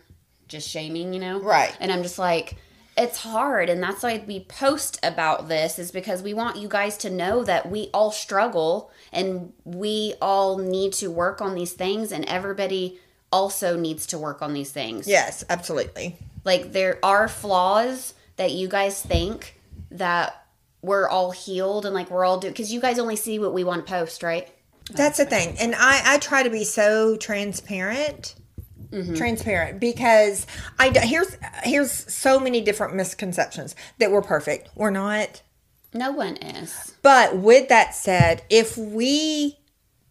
Just shaming, you know?
Right.
And I'm just like, it's hard. And that's why we post about this, is because we want you guys to know that we all struggle and we all need to work on these things, and everybody also needs to work on these things.
Yes, absolutely.
Like there are flaws that you guys think that we're all healed and like we're all doing because you guys only see what we want to post, right?
That's the thing, and I I try to be so transparent.
Mm-hmm.
Transparent because I here's here's so many different misconceptions that we're perfect. We're not.
No one is.
But with that said, if we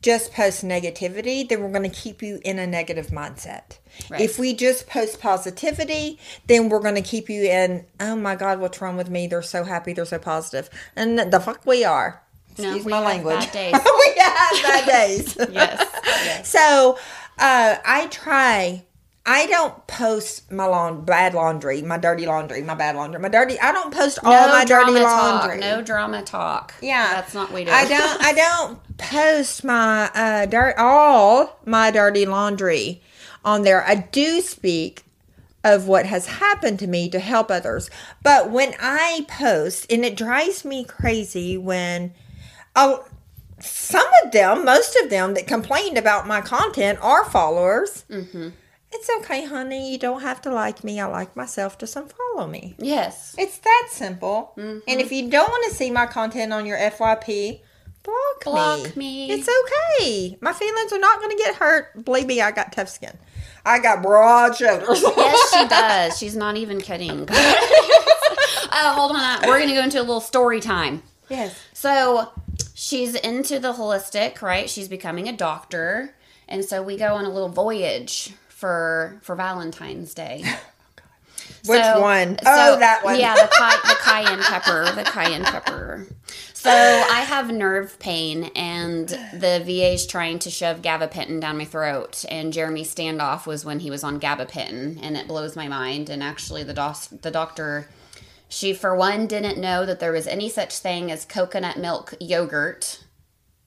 just post negativity, then we're going to keep you in a negative mindset.
Right.
If we just post positivity, then we're going to keep you in, oh my God, what's wrong with me? They're so happy, they're so positive. And the fuck we are.
No,
Excuse
we
my
have
language.
bad days. [laughs]
we have bad days. [laughs]
Yes. yes.
So uh, I try. I don't post my lawn bad laundry, my dirty laundry, my bad laundry, my dirty. I don't post all
no
my dirty laundry.
talk. No drama talk.
Yeah,
That's not what we do.
I don't. I don't post my uh, dirt all my dirty laundry on there. I do speak of what has happened to me to help others, but when I post, and it drives me crazy when, oh, some of them, most of them that complained about my content are followers. Mm-hmm. It's okay, honey. You don't have to like me. I like myself. Just unfollow me.
yes.
It's that simple.
Mm-hmm.
And if you don't want to see my content on your FYP, block,
Block
me.
me.
It's okay. My feelings are not going to get hurt. Believe me, I got tough skin. I got broad shoulders.
Yes, she [laughs] does. She's not even kidding. oh, [laughs] hold on. We're going to go into a little story time.
yes.
So she's into the holistic, right? She's becoming a doctor, and so we go on a little voyage for for Valentine's Day. [laughs]
Oh, Which
So-
one?
so-
oh, that one.
Yeah, the, the cayenne pepper. The cayenne pepper. So I have nerve pain, and the VA's trying to shove gabapentin down my throat. And Jeremy's Standoff was when he was on gabapentin, and it blows my mind. And actually, the dos- the doctor, she for one didn't know that there was any such thing as coconut milk yogurt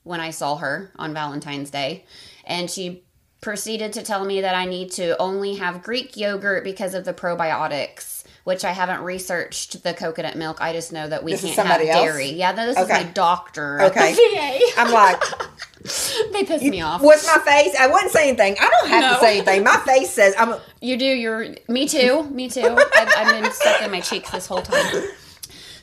when I saw her on Valentine's Day, and she proceeded to tell me that I need to only have Greek yogurt because of the probiotics, which I haven't researched the coconut milk. I just know that we
This
can't have
else?
dairy. Yeah, this
Okay.
is my doctor.
Okay. [laughs] I'm like, [laughs]
they piss me off.
what's my face? I wouldn't say anything. I don't have
No.
to say anything. My face says, I'm a,
You do. You're. Me too. Me too. I've, I've been stuck in my cheeks this whole time.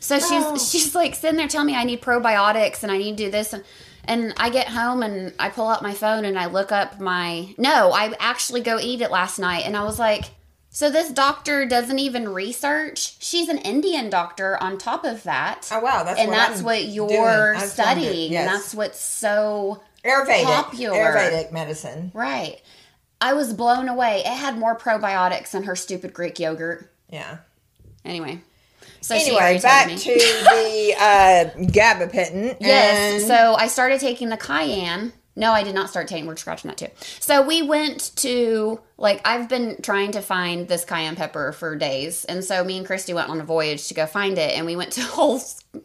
So she's
Oh. [sighs]
she's like sitting there telling me I need probiotics and I need to do this and and I get home and I pull out my phone and I look up my no I actually go eat it last night and I was like so this doctor doesn't even research she's an Indian doctor on top of that
oh, wow. That's
and
what
that's
I'm
what you're studying.
Yes.
and that's what's so
Ayurvedic.
popular.
Ayurvedic medicine.
right I was blown away it had more probiotics than her stupid Greek yogurt
Yeah.
Anyway, so
Anyway, back
me.
to the uh, gabapentin.
yes.
and-
So I started taking the cayenne. No, I did not start taking. We're scratching that too. So we went to like I've been trying to find this cayenne pepper for days, and so me and Christy went on a voyage to go find it, and we went to [laughs] Whole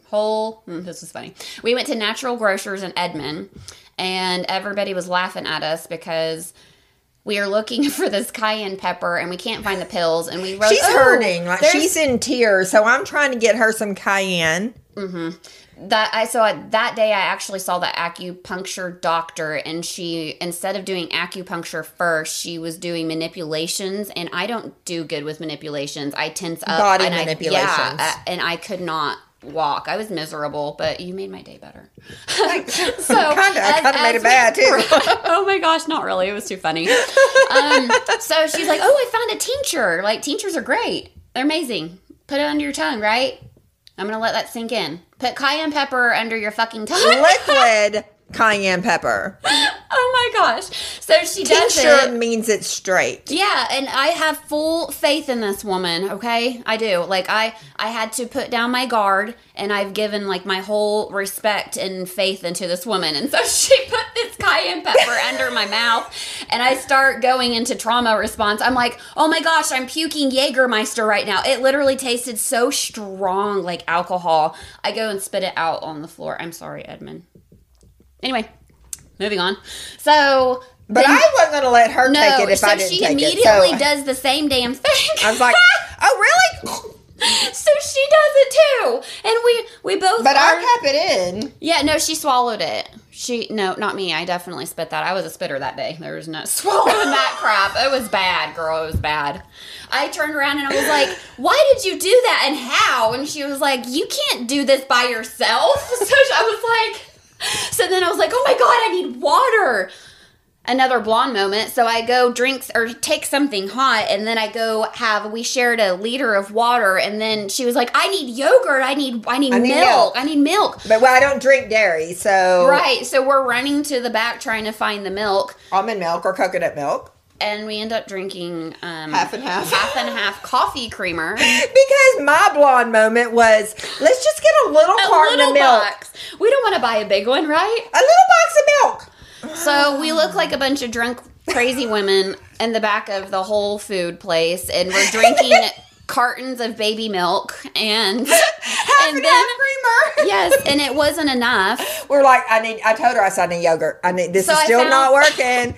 Whole. hmm, this is funny. We went to Natural Grocers in Edmond, and everybody was laughing at us because. We are looking [laughs] for this cayenne pepper and we can't find the pills. And we wrote,
she's
"Oh,
hurting. Like she's in tears. So I'm trying to get her some cayenne. Mm-hmm.
that I so I, that day I actually saw the acupuncture doctor and she instead of doing acupuncture first she was doing manipulations and I don't do good with manipulations I tense up
Body
and I-
manipulations.
yeah, and I could not walk. I was miserable but you made my day better. [laughs] [laughs] So
Kinda. I kinda made it bad, too. [laughs]
oh my gosh not really. It was too funny. Um, so she's like oh I found a tincture. Like tinctures are great. They're amazing. Put it under your tongue right? I'm gonna let that sink in. Put cayenne pepper under your fucking tongue.
Liquid cayenne pepper.
oh my gosh. So she does
Tincture
it.
means it's straight.
Yeah, and I have full faith in this woman, okay? I do. Like I I had to put down my guard and I've given like my whole respect and faith into this woman. And so [laughs] she put this cayenne pepper [laughs] under my mouth and I start going into trauma response. I'm like, "Oh my gosh, I'm puking Jägermeister right now." It literally tasted so strong like alcohol. I go and spit it out on the floor. I'm sorry, Edmond. Anyway, moving on. So
But
then-
I wasn't going to let her take it if
so
I didn't
she
take
immediately
it. So
does the same damn thing.
I was like, [laughs] oh, really?
so she does it too, and we we both.
But
are,
I kept it in.
yeah, no, she swallowed it. She no, not me. I definitely spit that. I was a spitter that day. There was no [laughs] swallowing that crap. It was bad, girl. It was bad. I turned around and I was like, "Why did you do that and how?" And she was like, "You can't do this by yourself." [laughs] So I was like, [laughs] so then I was like, "Oh my god, I need water." another blonde moment. So I go drink or take something hot, and then I go have. We shared a liter of water, and then she was like, "I need yogurt. I need. I need,
I need
milk.
milk."
I need milk."
But well, I don't drink dairy, so
Right. So we're running to the back trying to find the milk,
almond milk or coconut milk.
And we end up drinking um,
Half and half.
half and half coffee creamer. [laughs]
Because my blonde moment was, let's just get a little
A
carton
little
of milk.
box. We don't want to buy a big one, right?
A little box of milk.
So we look like a bunch of drunk, crazy women in the back of the Whole Food place, and we're drinking [laughs] cartons of baby milk, and [laughs]
Half
and
and
then
half creamer.
yes, and it wasn't enough.
We're like, I need. I told her I said I need yogurt. I need. This
So
is
I
still
found-
not working.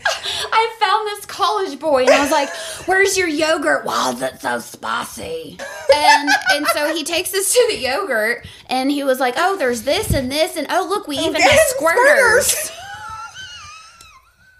I found this college boy, and I was like, "Where's your yogurt? Why is it so spicy?" And and so he takes us to the yogurt, and he was like, "Oh, there's this and this, and oh look, we oh, even have squirters."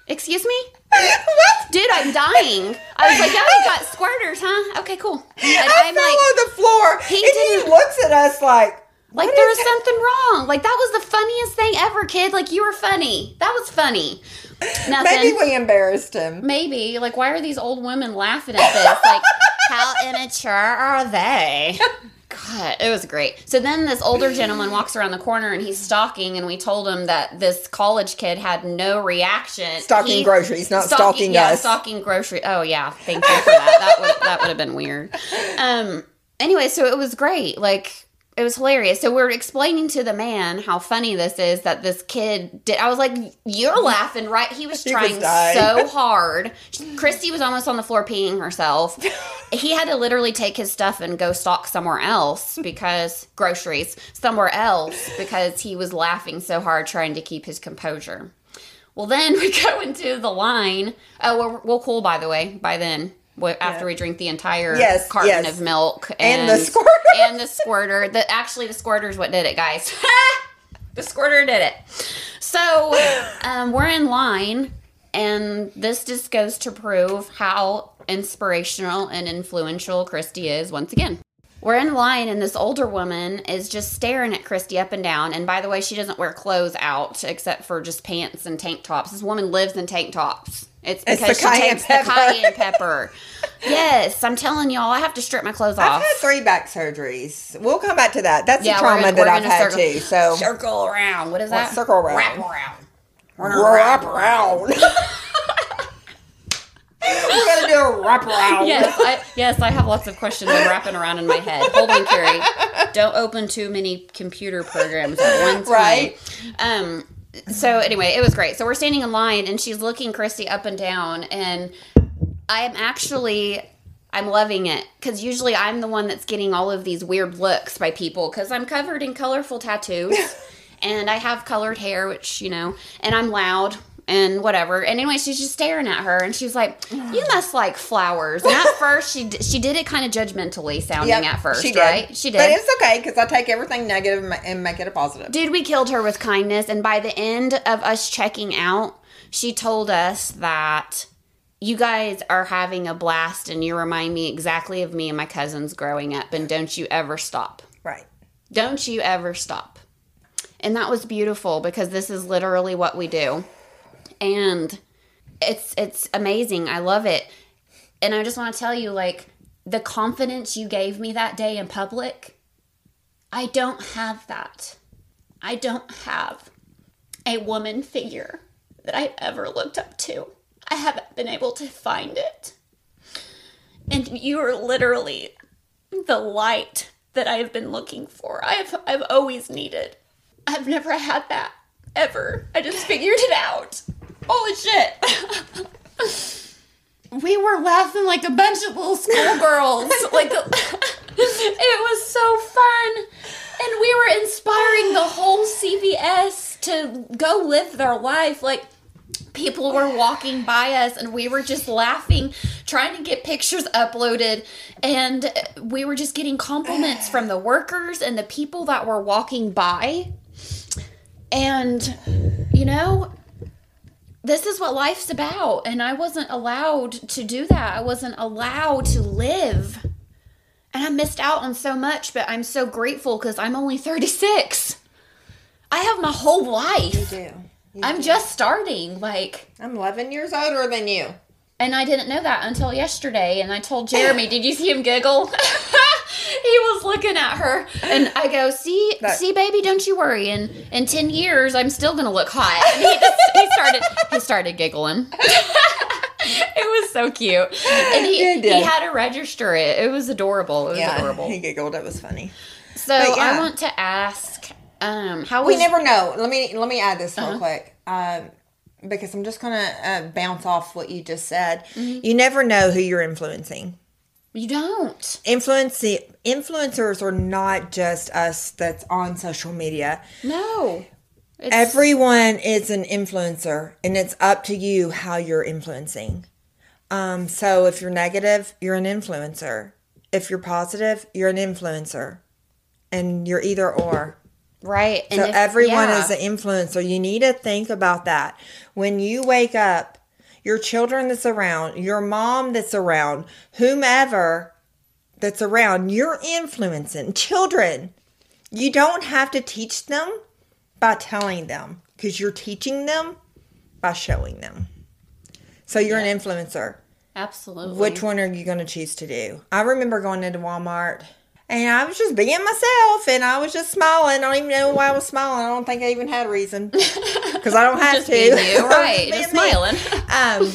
Excuse me.
what?
Dude, I'm dying. I was like, oh, you got squirters, huh? Okay, cool. And
I
I'm
fell
like,
on the floor,
He
and
didn't-
looks at us like,
like
what
there was
that?
something wrong. Like that was the funniest thing ever, kid. Like you were funny. That was funny. [laughs] Nothing.
Maybe we embarrassed him.
Maybe. Like, why are these old women laughing at this? Like, [laughs] how immature are they? [laughs] God, it was great. So then this older gentleman walks around the corner and he's stalking, and we told him that this college kid had no reaction.
Stalking
He-
groceries, not stalking
yeah,
us.
stalking grocery. Oh yeah, thank you for that. That would that would have been weird. Um. Anyway, so it was great. Like it was hilarious. So we're explaining to the man how funny this is that this kid did. I was like, "You're laughing, right?" He was [laughs]
He was
trying so [laughs] hard. Christy was almost on the floor peeing herself. He had to literally take his stuff and go stock somewhere else [laughs] because groceries somewhere else because he was laughing so hard trying to keep his composure. Well, then we go into the line. Oh, we're, we'll cool by the way. By then, after
Yeah.
we drink the entire
Yes,
carton
yes.
of milk
And
and,
the squirter.
and the squirter. The actually the squirter's what did it, guys. [laughs] the squirter did it. So um, we're in line, and this just goes to prove how inspirational and influential Christy is once again. We're in line, and this older woman is just staring at Christy up and down. And by the way, she doesn't wear clothes out except for just pants and tank tops. This woman lives in tank tops. It's
It's
because
the
she
cayenne
takes
pepper.
the cayenne [laughs] pepper. yes, I'm telling y'all, I have to strip my clothes off.
I've had three back surgeries. We'll come back to that. That's
Yeah,
the
we're
trauma
gonna-
that I've had
circle-
too. So [laughs]
circle around. What is that?
circle around?
Wrap around.
Wrap around. [laughs] We're gonna do a wrap around.
Yes, I, yes, I have lots of questions wrapping around in my head. Hold on, Carrie. Don't open too many computer programs at one time.
Right.
Um. So anyway, it was great. So we're standing in line, and she's looking Christy up and down, and I am actually. I'm loving it because usually I'm the one that's getting all of these weird looks by people because I'm covered in colorful tattoos [laughs] and I have colored hair, which, you know, and I'm loud and whatever. And anyway, she's just staring at her, and she's like, "You must like flowers." And at [laughs] first, she d- she did it kind of judgmentally sounding
Yep,
at first,
she did.
right? She did.
But it's okay because I take everything negative and and make it a positive.
Dude, we killed her with kindness, and by the end of us checking out, she told us that you guys are having a blast, and you remind me exactly of me and my cousins growing up, and don't you ever stop.
Right.
Don't you ever stop. And that was beautiful because this is literally what we do. And it's it's amazing. I love it. And I just want to tell you like the confidence you gave me that day in public, I don't have that. I don't have a woman figure that I've ever looked up to. I haven't been able to find it. And you are literally the light that I have been looking for. I've I've always needed. I've never had that ever. I just figured it out. Holy shit. we were laughing like a bunch of little schoolgirls. like [laughs] it was so fun. And we were inspiring the whole CVS to go live their life like people were walking by us and we were just laughing trying to get pictures uploaded and we were just getting compliments from the workers and the people that were walking by and you know this is what life's about and i wasn't allowed to do that. I wasn't allowed to live. And i missed out on so much but i'm so grateful because i'm only 36 i have my whole life.
You do.
I'm just starting, like,
I'm 11 years older than you.
And I didn't know that until yesterday. And I told Jeremy, "Did you see him giggle?" [laughs] he was looking at her, and I go, "See,
That-
see, baby, don't you worry. In in ten years, I'm still gonna look hot." And he, just, he started he started giggling. [laughs] it was so cute, and he
He
he, had to register it. It was adorable. It was adorable.
he giggled. It was funny.
so
yeah.
I want to ask, um, how
We never know. Let me let me add this
Uh-huh.
real quick, um, because I'm just gonna uh, bounce off what you just said.
Mm-hmm.
You never know who you're influencing.
you don't?
Influence influencers are not just us that's on social media.
No, it's,
Everyone is an influencer, and it's up to you how you're influencing. Um, so if you're negative, you're an influencer. If you're positive, you're an influencer, and you're either or.
Right. And
So
if-
everyone
yeah.
is an influencer. You need to think about that. When you wake up, your children that's around, your mom that's around, whomever that's around, you're influencing children. You don't have to teach them by telling them because you're teaching them by showing them. So you're an influencer.
Absolutely.
Which one are you going to choose to do? I remember going into Walmart and I was just being myself and I was just smiling. I don't even know why I was smiling. I don't think I even had a reason [laughs] because I don't have
Just
to.
you, [laughs] right?
being
Just smiling. [laughs]
Um,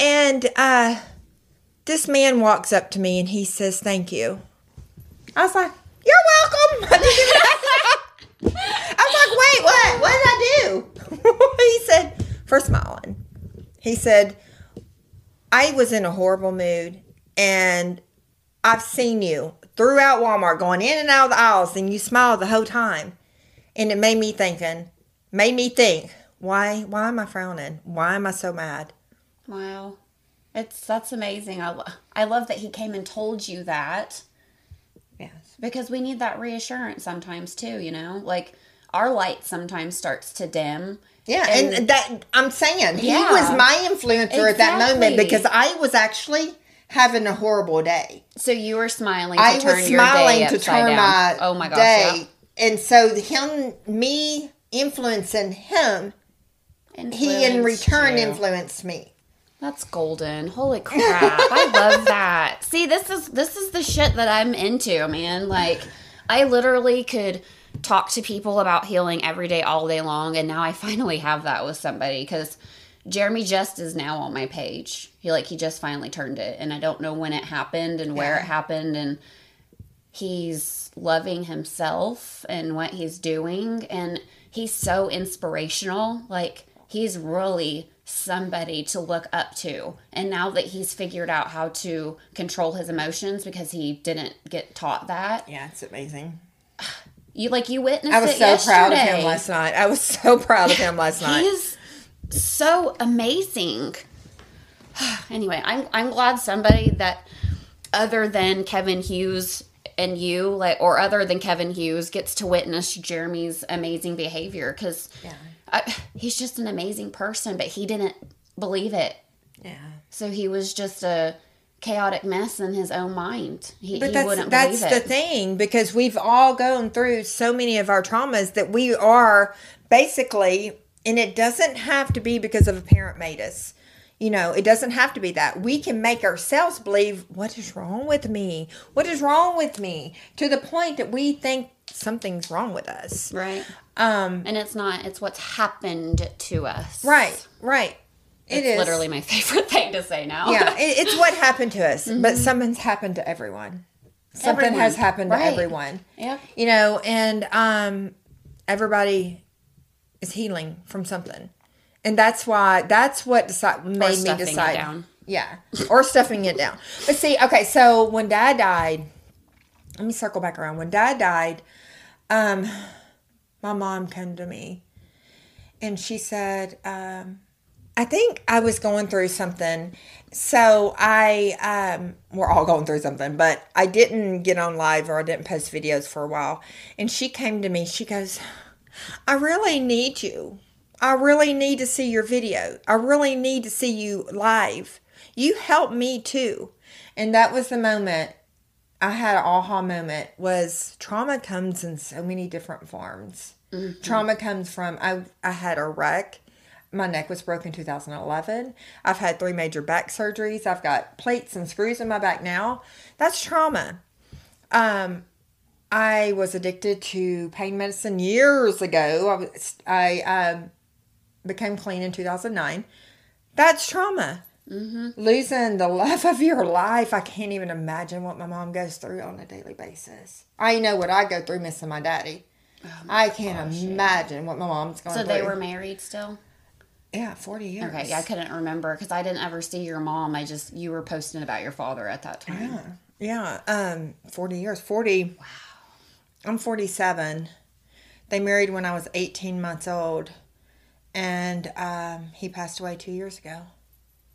and uh, this man walks up to me and he says, "Thank you." I was like, "You're welcome." I I was like, "Wait, what? What did I do?" he said, "For smiling." He said, "I was in a horrible mood, and I've seen you throughout Walmart going in and out of the aisles, and you smiled the whole time, and it made me thinking, made me think." Why? Why am I frowning? Why am I so mad?
Wow. It's that's amazing. I, lo- I love that he came and told you that
Yes.
because we need that reassurance sometimes too, you know? Like our light sometimes starts to dim.
Yeah,
And-
and, that I'm saying he
Yeah.
was my influencer at that moment because I was actually having a horrible day.
So you were smiling to
I
turn
was smiling to turn
down.
my
oh my gosh,
day, and so him, me influencing him,
yeah.
he in return
you.
influenced me.
That's golden. Holy crap. I love that. [laughs] See, this is this is the shit that I'm into, man. Like I literally could talk to people about healing every day all day long and now I finally have that with somebody cuz Jeremy just is now on my page. He like he just finally turned it and I don't know when it happened and where
Yeah.
it happened and he's loving himself and what he's doing and he's so inspirational like he's really somebody to look up to and now that he's figured out how to control his emotions because he didn't get taught that
Yeah, it's amazing. [sighs]
you like you witnessed
I was so proud of him last night. I was so [laughs] proud of him last night.
he's so amazing. [sighs] anyway, I'm I'm glad somebody that other than Kevin Hughes and you like or other than Kevin Hughes gets to witness Jeremy's amazing behavior cuz
Yeah.
he's just an amazing person, but he didn't believe it.
Yeah.
So he was just a chaotic mess in his own mind. He,
But
he
that's
wouldn't
that's the thing because we've all gone through so many of our traumas that we are basically and it doesn't have to be because of a parent made us. You know, it doesn't have to be that. We can make ourselves believe what is wrong with me? What is wrong with me? To the point that we think something's wrong with us.
Right.
Um
And it's not, it's what's happened to us.
right, right. It
It's
is
literally my [laughs] favorite thing to say now.
yeah, it, it's what happened to us, but something's happened to everyone. Something
Mm-hmm. Everyone.
has happened to everyone.
Yeah.
You know, and um everybody is healing from something. And that's why that's what deci- made me decide.
down.
Yeah. Or stuffing it down. But see, okay, so when dad died, let me circle back around. When dad died, um my mom came to me and she said, um, I think I was going through something. So I, um, we're all going through something, but I didn't get on live or I didn't post videos for a while. And she came to me, she goes, I really need you. I really need to see your video. I really need to see you live. You help me too. And that was the moment I had an aha moment was trauma comes in so many different forms. Trauma comes from I I had a wreck. My neck was broken in 2011. I've had three major back surgeries. I've got plates and screws in my back now. That's trauma. Um I was addicted to pain medicine years ago. I was I um became clean in 2009. That's trauma. Losing the love of your life. I can't even imagine what my mom goes through on a daily basis. I know what I go through missing my daddy. I can't imagine what my mom's going
So
through.
So they were married still?
yeah, 40 years.
Okay, yeah, I couldn't remember because I didn't ever see your mom. I just, you were posting about your father at that time.
Yeah, yeah. Um, 40 years. 40. Wow. I'm 47. They married when I was 18 months old, and um, he passed away two years ago.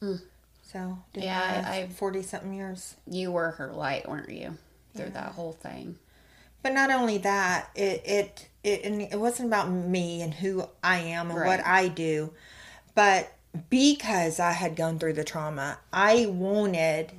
So,
Hmm. Yeah, I- I-
40 something years.
You were her light, weren't you? Through that whole thing.
But not only that, it it it and it wasn't about me and who I am and
Right.
what I do, but because I had gone through the trauma, I wanted.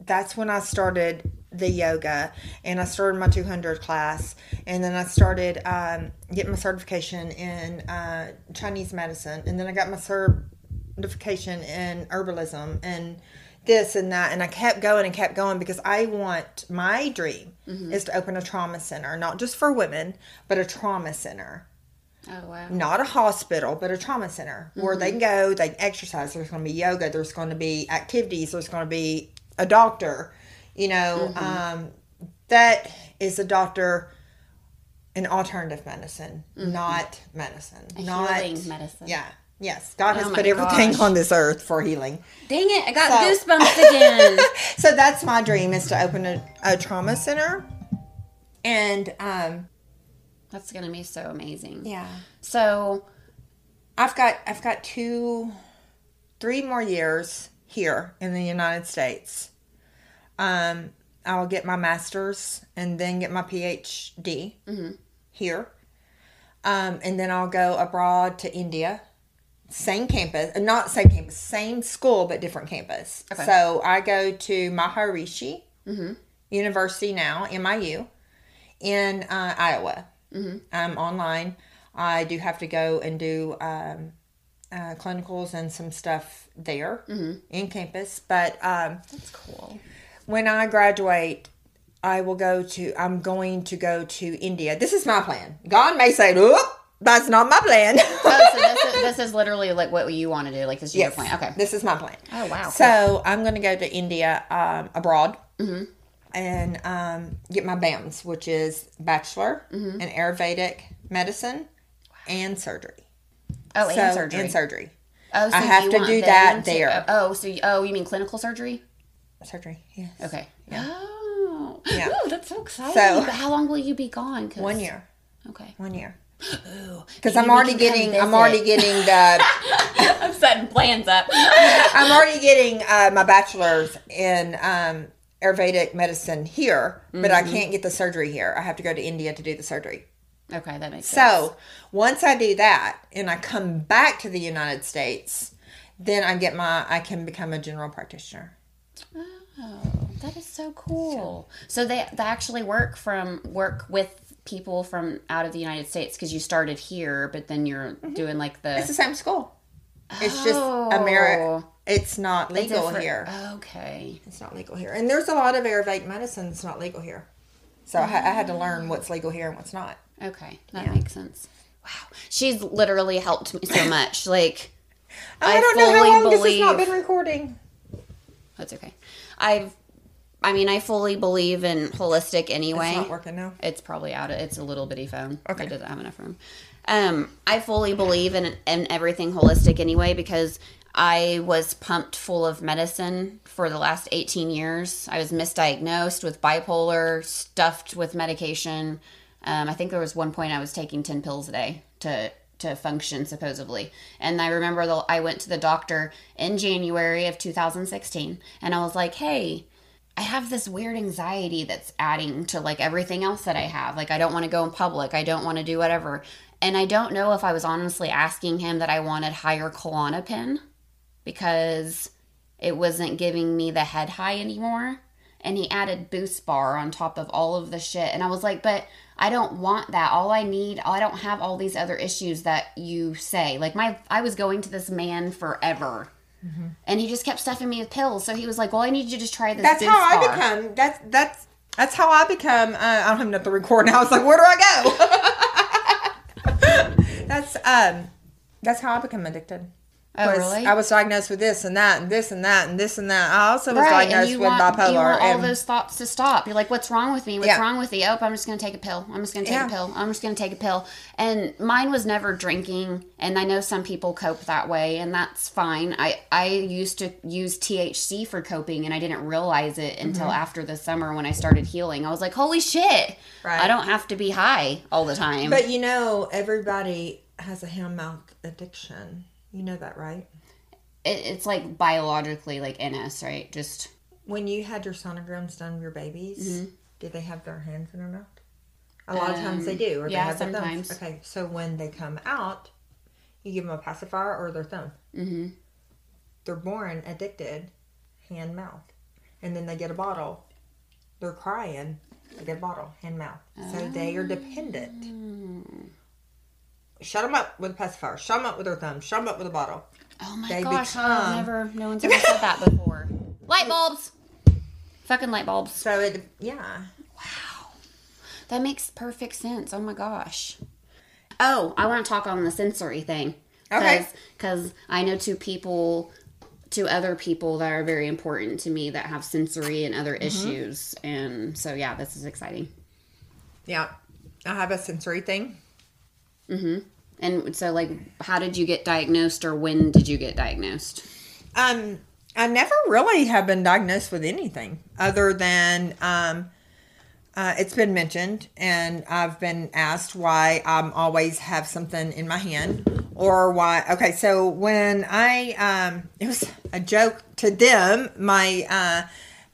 That's when I started the yoga, and I started my 200 class, and then I started um, getting my certification in uh, Chinese medicine, and then I got my certification in herbalism and this and that and i kept going and kept going because i want my dream is to open a trauma center not just for women but a trauma center.
Oh, wow.
not a hospital but a trauma center where they can go they can exercise there's going to be yoga there's going to be activities there's going to be a doctor you know um, that is a doctor in alternative medicine not medicine not
Healing medicine.
yeah yes god has
Oh my
put everything
gosh.
on this earth for healing
Dang it, I got
So-
goosebumps [laughs] again.
so that's my dream is to open a, a trauma center and um
That's going to be so amazing.
yeah
So,
i've got i've got two three more years here in the united states um i'll get my master's and then get my phd here. Um and then i'll go abroad to india. Same campus uh, not same campus same school but different campus.
Okay.
so i go to maharishi university now miu in uh, iowa. I'm online. I do have to go and do um, uh, clinicals and some stuff there in campus. But um,
that's cool.
When i graduate i will go to i'm going to go to india this is my plan god may say Oop, that's not my plan
Oh, so this is, [laughs] this is literally like what you want to do. Like, this is your plan. Okay.
This is my plan.
Oh, wow,
So I'm going to go to India um, abroad and um, get my BAMS, which is Bachelor in Ayurvedic Medicine and Surgery.
Oh,
so,
and surgery.
And surgery.
Oh, so
I have to do that
to-
there.
oh, so you, oh, you mean clinical surgery?
Surgery, yes.
Okay. [gasps] Oh.
Yeah.
Ooh, that's so exciting.
So-
but how long will you be gone? 'Cause-
One year.
Okay.
One year. Because [gasps] I'm already getting, I'm already getting the, [laughs]
I'm setting plans up. [laughs]
I'm already getting uh, my bachelor's in um, Ayurvedic medicine here, but I can't get the surgery here. I have to go to India to do the surgery.
okay, that makes sense.
So once I do that and I come back to the United States, then I get my, I can become a general practitioner.
Oh, that is so cool. So they they actually work from work with people from out of the United States because you started here, but then you're mm-hmm. doing like the
It's the same school. It's just oh. America. It's not legal here.
Okay.
It's not legal here, and there's a lot of Ayurvedic medicine that's not legal here. So I, ha- I had to learn mm. what's legal here and what's not.
Okay, that makes sense. Wow, she's literally helped me so much. Like,
I,
I
don't know how long this has not been recording.
that's okay. I've, I mean, I fully believe in holistic anyway.
It's not working now.
It's probably out of it's a little bitty phone.
Okay.
It doesn't have enough room. Um, I fully believe in in everything holistic anyway because I was pumped full of medicine for the last 18 years. I was misdiagnosed with bipolar, stuffed with medication. Um, I think there was one point I was taking 10 pills a day to to function supposedly. And I remember the, I went to the doctor in January of 2016 and I was like, "Hey, I have this weird anxiety that's adding to like everything else that I have. Like I don't want to go in public. I don't want to do whatever. And I don't know if I was honestly asking him that I wanted higher Klonopin because it wasn't giving me the head high anymore. And he added BuSpar on top of all of the shit. And I was like, but I don't want that. All I need, I don't have all these other issues that you say. Like my, I was going to this man forever. And he just kept stuffing me with pills. So he was like, "Well, I need you to just try this."
That's how I become. That's that's that's how I become. Uh, I don't have enough to record now. I was like, where do I go? [laughs] that's um, that's how I become addicted.
Oh,
Was-
really?
I was diagnosed with this and that and this and that and this and that. I also was
right,
diagnosed
you
with
want,
bipolar.
you want all
and
those thoughts to stop. You're like, "What's wrong with me? What's
Yeah.
wrong with me? Oh, I'm just going to take a pill. I'm just going to take
Yeah.
a pill. I'm just going to take a pill. And mine was never drinking, and I know some people cope that way, and that's fine. I I used to use THC for coping, and I didn't realize it until mm-hmm. after the summer when I started healing. I was like, "Holy shit!
Right.
I don't have to be high all the time."
But you know, everybody has a hand mouth addiction. You know that, right?
it, it's like biologically like in us, right? Just
When you had your sonograms done of your babies,
Mm-hmm.
did they have their hands in their mouth? A lot of times they do. Or
Um, yeah,
they have their thumbs. Okay, so when they come out, you give them a pacifier or their thumb.
mm-hmm.
They're born addicted, hand mouth, and then they get a bottle. They're crying. They get a bottle, hand mouth. So they are dependent. Shut them up with a pacifier. Shut them up with their thumb. Shut them up with a bottle.
Oh my
They
gosh,
become-
I've never no one's ever said that before. [laughs] Light bulbs. Fucking light bulbs.
So it, yeah.
Wow, that makes perfect sense. Oh my gosh. Oh, I want to talk on the sensory thing.
Okay.
Because I know two people, two other people that are very important to me that have sensory and other
Mm-hmm.
issues. And so, yeah, this is exciting.
Yeah. I have a sensory thing.
And so, like, how did you get diagnosed or when did you get diagnosed?
Um, I never really have been diagnosed with anything other than um, uh, it's been mentioned, and I've been asked why I'm always have something in my hand, or why. Okay, so when I um, it was a joke to them. My uh,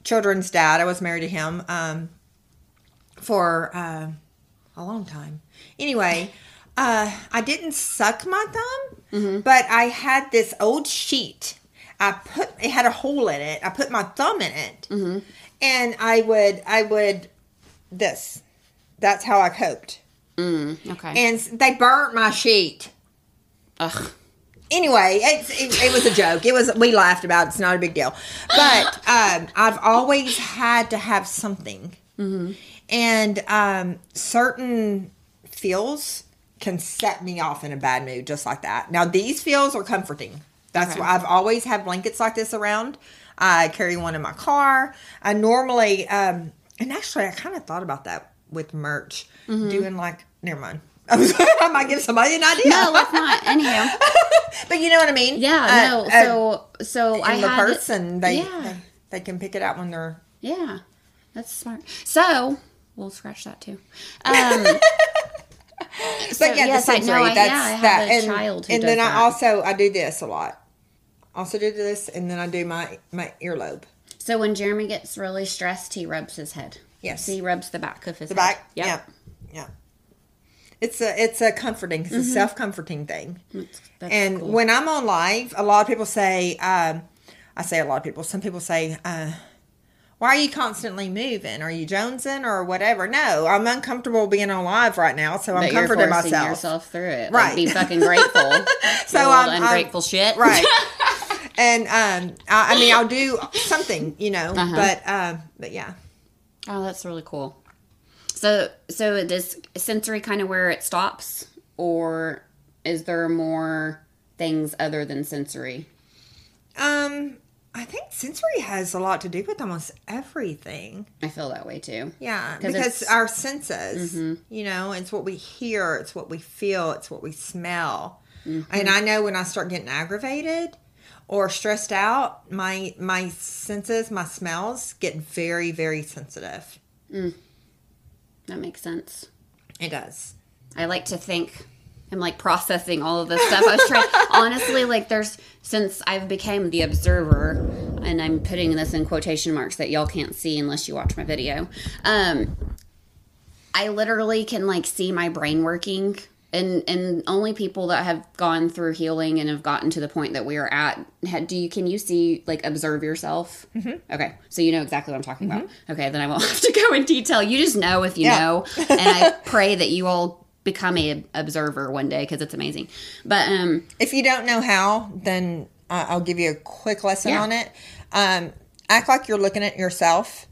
children's dad, I was married to him um, for uh, a long time. Anyway, uh, I didn't suck my thumb, but I had this old sheet. I put it had a hole in it. I put my thumb in it, and I would I would this. That's how I coped,
Mm, okay.
and they burnt my sheet.
Ugh.
Anyway, it's, it, it was a joke. It was we laughed about. it. It's not a big deal, but [laughs] um, I've always had to have something, and um, certain feels can set me off in a bad mood just like that. Now these feels are comforting. That's
Okay.
why I've always had blankets like this around. I carry one in my car. I normally, um, and actually, I kind of thought about that with merch, doing like. Never mind. [laughs] I might give somebody an idea.
No, let's not. Anyhow. [laughs]
But you know what I mean?
Yeah,
Uh,
no.
uh,
So, so I
the
had
person, they,
yeah.
they they can pick it out when they're.
Yeah, that's smart. So we'll scratch that too. Um, [laughs] So,
but yeah,
yes,
the
I
sensory.
know. I,
that's
yeah, I have
that.
a
and
child who
and then
that.
I also I do this a lot. Also do this, and then I do my my earlobe.
So when Jeremy gets really stressed, he rubs his head.
Yes.
He rubs the back of his
The
head.
back.
Yep.
Yeah. Yeah. It's a it's a comforting, it's a self comforting thing.
That's, that's
and
cool.
when I'm on live, a lot of people say, um, I say a lot of people. Some people say, uh, "Why are you constantly moving? Are you jonesing or whatever?" No, I'm uncomfortable being on live right now, so I'm
but
comforting myself.
yourself through it.
Right.
Like, be fucking grateful. [laughs]
So I'm- I'm-
ungrateful shit.
right [laughs] and um I, I mean i'll do something you know
Uh-huh.
but um but yeah
Oh, that's really cool. So, so does sensory kind of where it stops, or is there more things other than sensory?
um i think sensory has a lot to do with almost everything
I feel that way too.
Yeah, because
it's- Mm-hmm.
our senses you know it's what we hear it's what we feel it's what we smell
Mm-hmm.
and i know when i start getting aggravated or stressed out my my senses my smells get very very sensitive
That makes sense.
it does
I like to think I'm like processing all of this stuff. I was trying [laughs] honestly, like there's since I've became the observer, and I'm putting this in quotation marks that y'all can't see unless you watch my video. Um, I literally can like see my brain working. And, and only people that have gone through healing and have gotten to the point that we are at had, do you can you see like observe yourself mm-hmm. okay so you know exactly what i'm talking about okay then i won't [laughs] have to go in detail you just know if you
Yeah.
know and i [laughs] pray that you all become a observer one day because it's amazing but um
If you don't know how, then uh, I'll give you a quick lesson
Yeah.
on it. Um, act like you're looking at yourself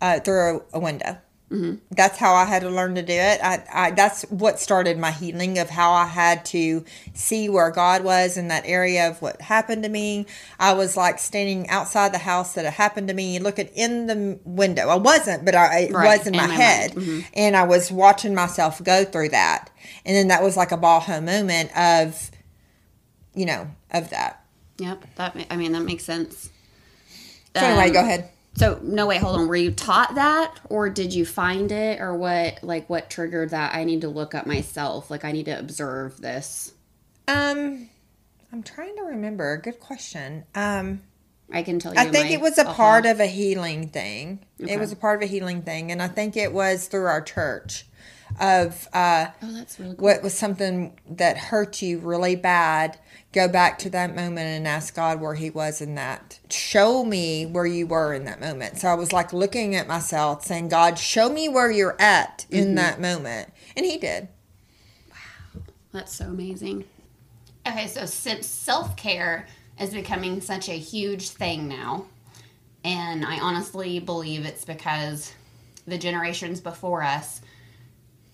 uh, through a, a window. Mm-hmm. That's how I had to learn to do it. I, I, that's what started my healing of how I had to see where God was in that area of what happened to me. I was like standing outside the house that it happened to me, looking in the window. I wasn't, but I, it
Right,
was in,
in
my,
my
head.
mind.
And I was watching myself go through that. And then that was like a baha moment of, you know, of that.
yep that i mean that makes sense
So anyway,
Um,
go ahead.
So no wait hold on were you taught that or did you find it or what like what triggered that i need to look up myself like i need to observe this
Um, I'm trying to remember. Good question. Um,
i can tell you
I think it was a
aha.
part of a healing thing.
Okay.
It was a part of a healing thing, and I think it was through our church. Of uh,
oh that's really cool
what was something that hurt you really bad. Go back to that moment and ask God where He was in that. Show me where you were in that moment. So I was like looking at myself, saying, "God, show me where you're at in
Mm-hmm.
that moment," and He did. Wow.
That's so amazing. Okay, so since self care is becoming such a huge thing now, and I honestly believe it's because the generations before us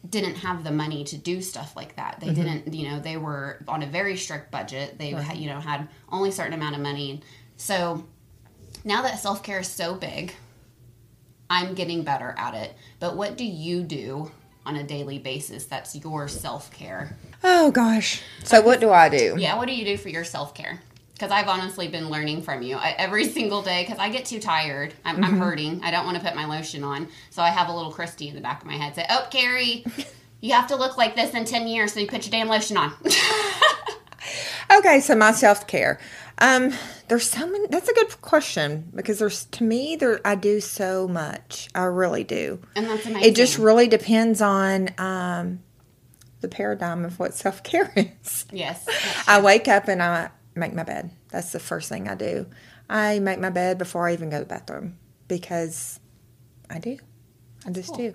didn't have the money to do stuff like that. They mm-hmm. didn't, you know, they were on a very strict budget. They, had, you know, had only a certain amount of money. So now that self care is so big, I'm getting better at it. But what do you do on a daily basis that's your self care?
Oh gosh. So what do I do?
Yeah, what do you do for your self care? Because I've honestly been learning from you I, every single day. Because I get too tired, I'm, I'm hurting. I don't want to put my lotion on, so I have a little Christy in the back of my head say, "Oh, Carrie, you have to look like this in ten years, so you put your damn lotion on." [laughs]
Okay, so my self care. Um, there's so many. That's a good question because there's to me there I do so much. I really do.
and that's amazing.
It just really depends on um, the paradigm of what self care [laughs] is.
yes.
I wake up and I make my bed. That's the first thing I do. I make my bed before I even go to the bathroom because I do. I just do.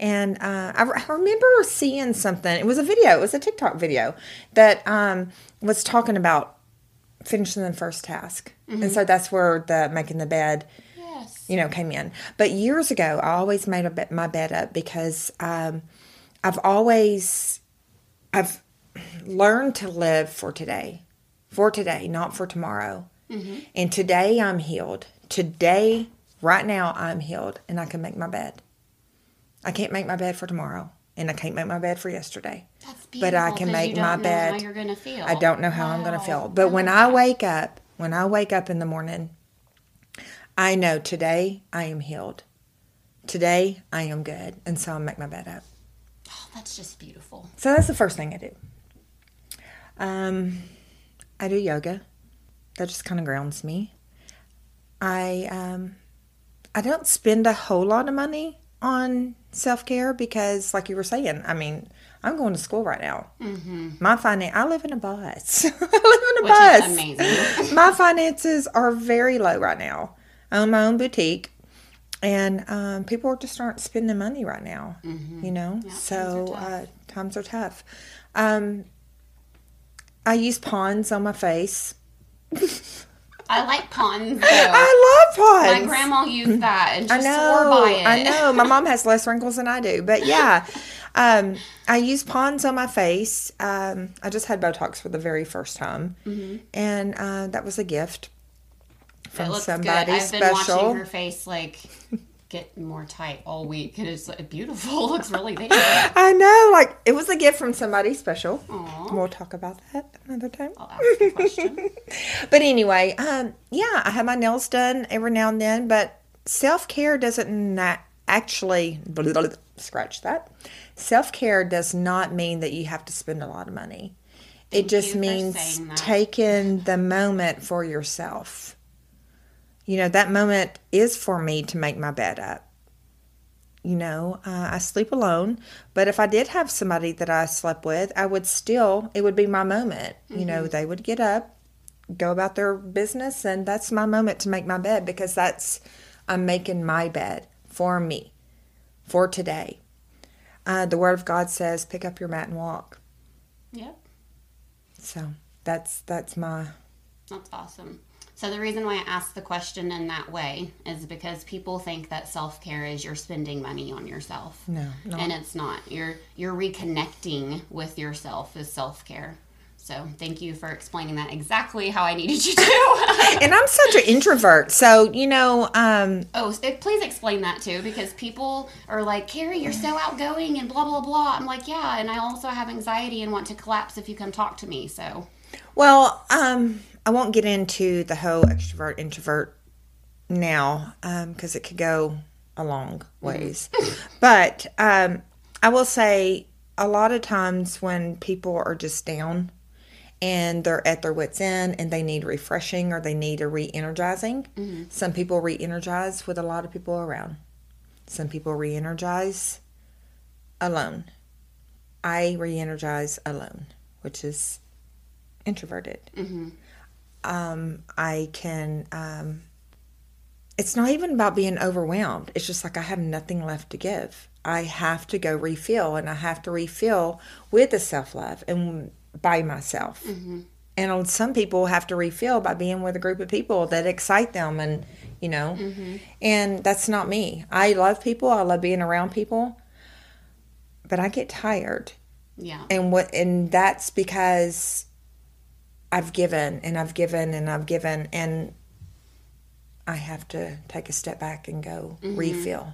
And uh, I, re- I remember seeing something. It was a video. It was a TikTok video that um, was talking about finishing the first task, and so that's where the making the bed
Yes.
you know, came in. But years ago, I always made a bed, my bed up because um, I've always I've learned to live for today, for today, not for tomorrow. And today I'm healed. Today, right now, I'm healed, and I can make my bed. I can't make my bed for tomorrow, and I can't make my bed for yesterday.
That's
But I can make my
know
bed.
How you're gonna feel.
I don't know how I'm going to feel. But when I wake up, when I wake up in the morning, I know today I am healed. Today I am good. And so I make my bed up.
Oh That's just beautiful.
So that's the first thing I do. Um, I do yoga. That just kind of grounds me. I um, I don't spend a whole lot of money on self care because, like you were saying, I mean, I'm going to school right now. Mm-hmm. My finance, I live in a bus. [laughs] I live in a
Which
bus. [laughs] my finances are very low right now. I own my own boutique, and um, people just aren't spending money right now. You know, so
times are
uh, times are tough. Um, I use Pond's on my face.
I like Pond's [laughs] though.
I love Pond's.
My grandma used that and
I know.
swore by it.
I know. My mom has [laughs] less wrinkles than I do, but yeah. Um, I use Pond's on my face. Um, I just had Botox for the very first time, and uh, that was a gift from somebody
good. I've been
special.
watching her face like get more tight all week, and it's like, beautiful. [laughs] It looks really there.
I know, like it was a gift from somebody special.
Aw.
We'll talk about that another time.
I'll ask a question. [laughs]
But anyway, um, yeah, I have my nails done every now and then, but self care doesn't na- actually [laughs] scratch that. Self care does not mean that you have to spend a lot of money.
Thank
it just means taking the moment for yourself. You know, that moment is for me to make my bed up. You know, uh, I sleep alone, but if I did have somebody that I slept with, I would still, it would be my moment. You know, they would get up, go about their business, and that's my moment to make my bed because that's, I'm making my bed for me, for today. Uh, the Word of God says, pick up your mat and walk.
Yep,
So that's that's my
that's awesome. So the reason why I asked the question in that way is because people think that self care is you're spending money on yourself.
no, no.
and it's not. You're you're reconnecting with yourself is self care. So thank you for explaining that exactly how I needed you to. [laughs]
and I'm such an introvert, so you know, um,
oh, so please explain that too, because people are like, Carrie, you're so outgoing and blah blah blah. I'm like, yeah, and I also have anxiety and want to collapse if you come talk to me. So
Well, um, I won't get into the whole extrovert introvert now um, because it could go a long mm-hmm. ways. but um, I will say a lot of times when people are just down and they're at their wits' end and they need refreshing or they need a re energizing, mm-hmm. some people re energize with a lot of people around, some people re energize alone. I re energize alone, which is introverted. Mm-hmm. Um, I can. Um, it's not even about being overwhelmed. It's just like I have nothing left to give. I have to go refill, and I have to refill with the self love and by myself. And some people have to refill by being with a group of people that excite them, and you know, and that's not me. I love people. I love being around people, but I get tired
yeah,
and what and that's because I've given and I've given and I've given and I have to take a step back and go mm-hmm. refill.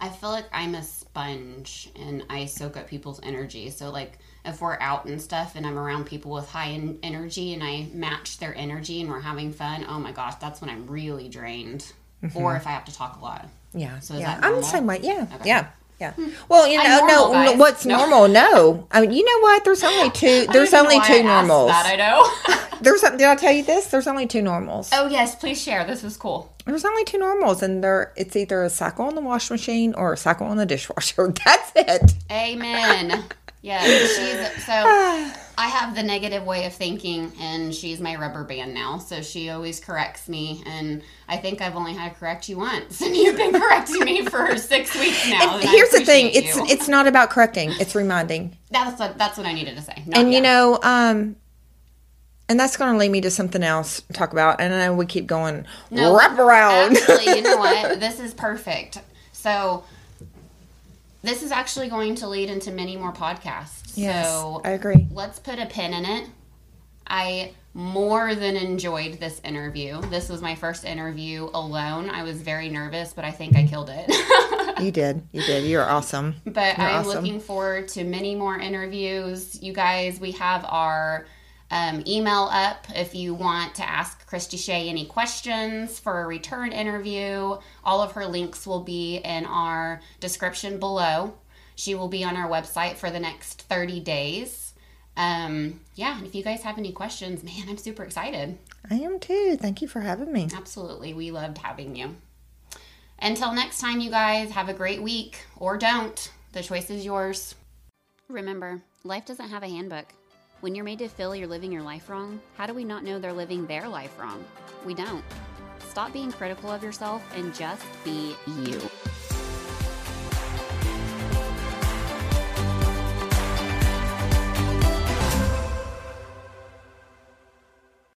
I feel like I'm a sponge and I soak up people's energy. So like if we're out and stuff and I'm around people with high en- energy and I match their energy and we're having fun, oh my gosh, that's when I'm really drained. Mm-hmm. Or if I have to talk a lot.
Yeah,
So
yeah.
that
I'm the same way. Yeah,
Okay.
yeah, yeah. Hmm. Well, you know,
normal,
no,
guys.
what's
No.
normal? No, I mean, you know what? There's only two. There's only two normals.
That I know. [laughs] [laughs]
There's something, did I tell you this? There's only two normals.
oh yes, please share. This was cool.
There's only two normals, and they're it's either a cycle on the wash machine or a cycle on the dishwasher. [laughs] That's it.
Amen. Yeah, she's so [sighs] I have the negative way of thinking and she's my rubber band now. So she always corrects me and I think I've only had to correct you once [laughs] and you've been correcting me for 6 weeks now.
Here's the thing:
appreciate
it's it's not about correcting; it's reminding.
that's what that's what I needed to say. Not
and you know um and that's going to lead me to something else to talk about and i know we keep going
No,
wrap around
Actually, you know what? [laughs] This is perfect. So this is actually going to lead into many more podcasts.
yes
So
i agree
let's put a pin in it. I more than enjoyed this interview. This was my first interview alone. I was very nervous, but I think I killed it. [laughs]
you did you did you're awesome
but
You're
I'm
awesome.
looking forward to many more interviews. You guys, we have our um, email up if you want to ask Christy Shay any questions for a return interview. All of her links will be in our description below. She will be on our website for the next 30 days. Um, yeah, and if you guys have any questions, man, I'm super excited.
I am too. Thank you for having me.
Absolutely. We loved having you. Until next time, you guys, have a great week or don't. The choice is yours. Remember, life doesn't have a handbook. When you're made to feel you're living your life wrong, how do we not know they're living their life wrong? We don't. Stop being critical of yourself and just be you.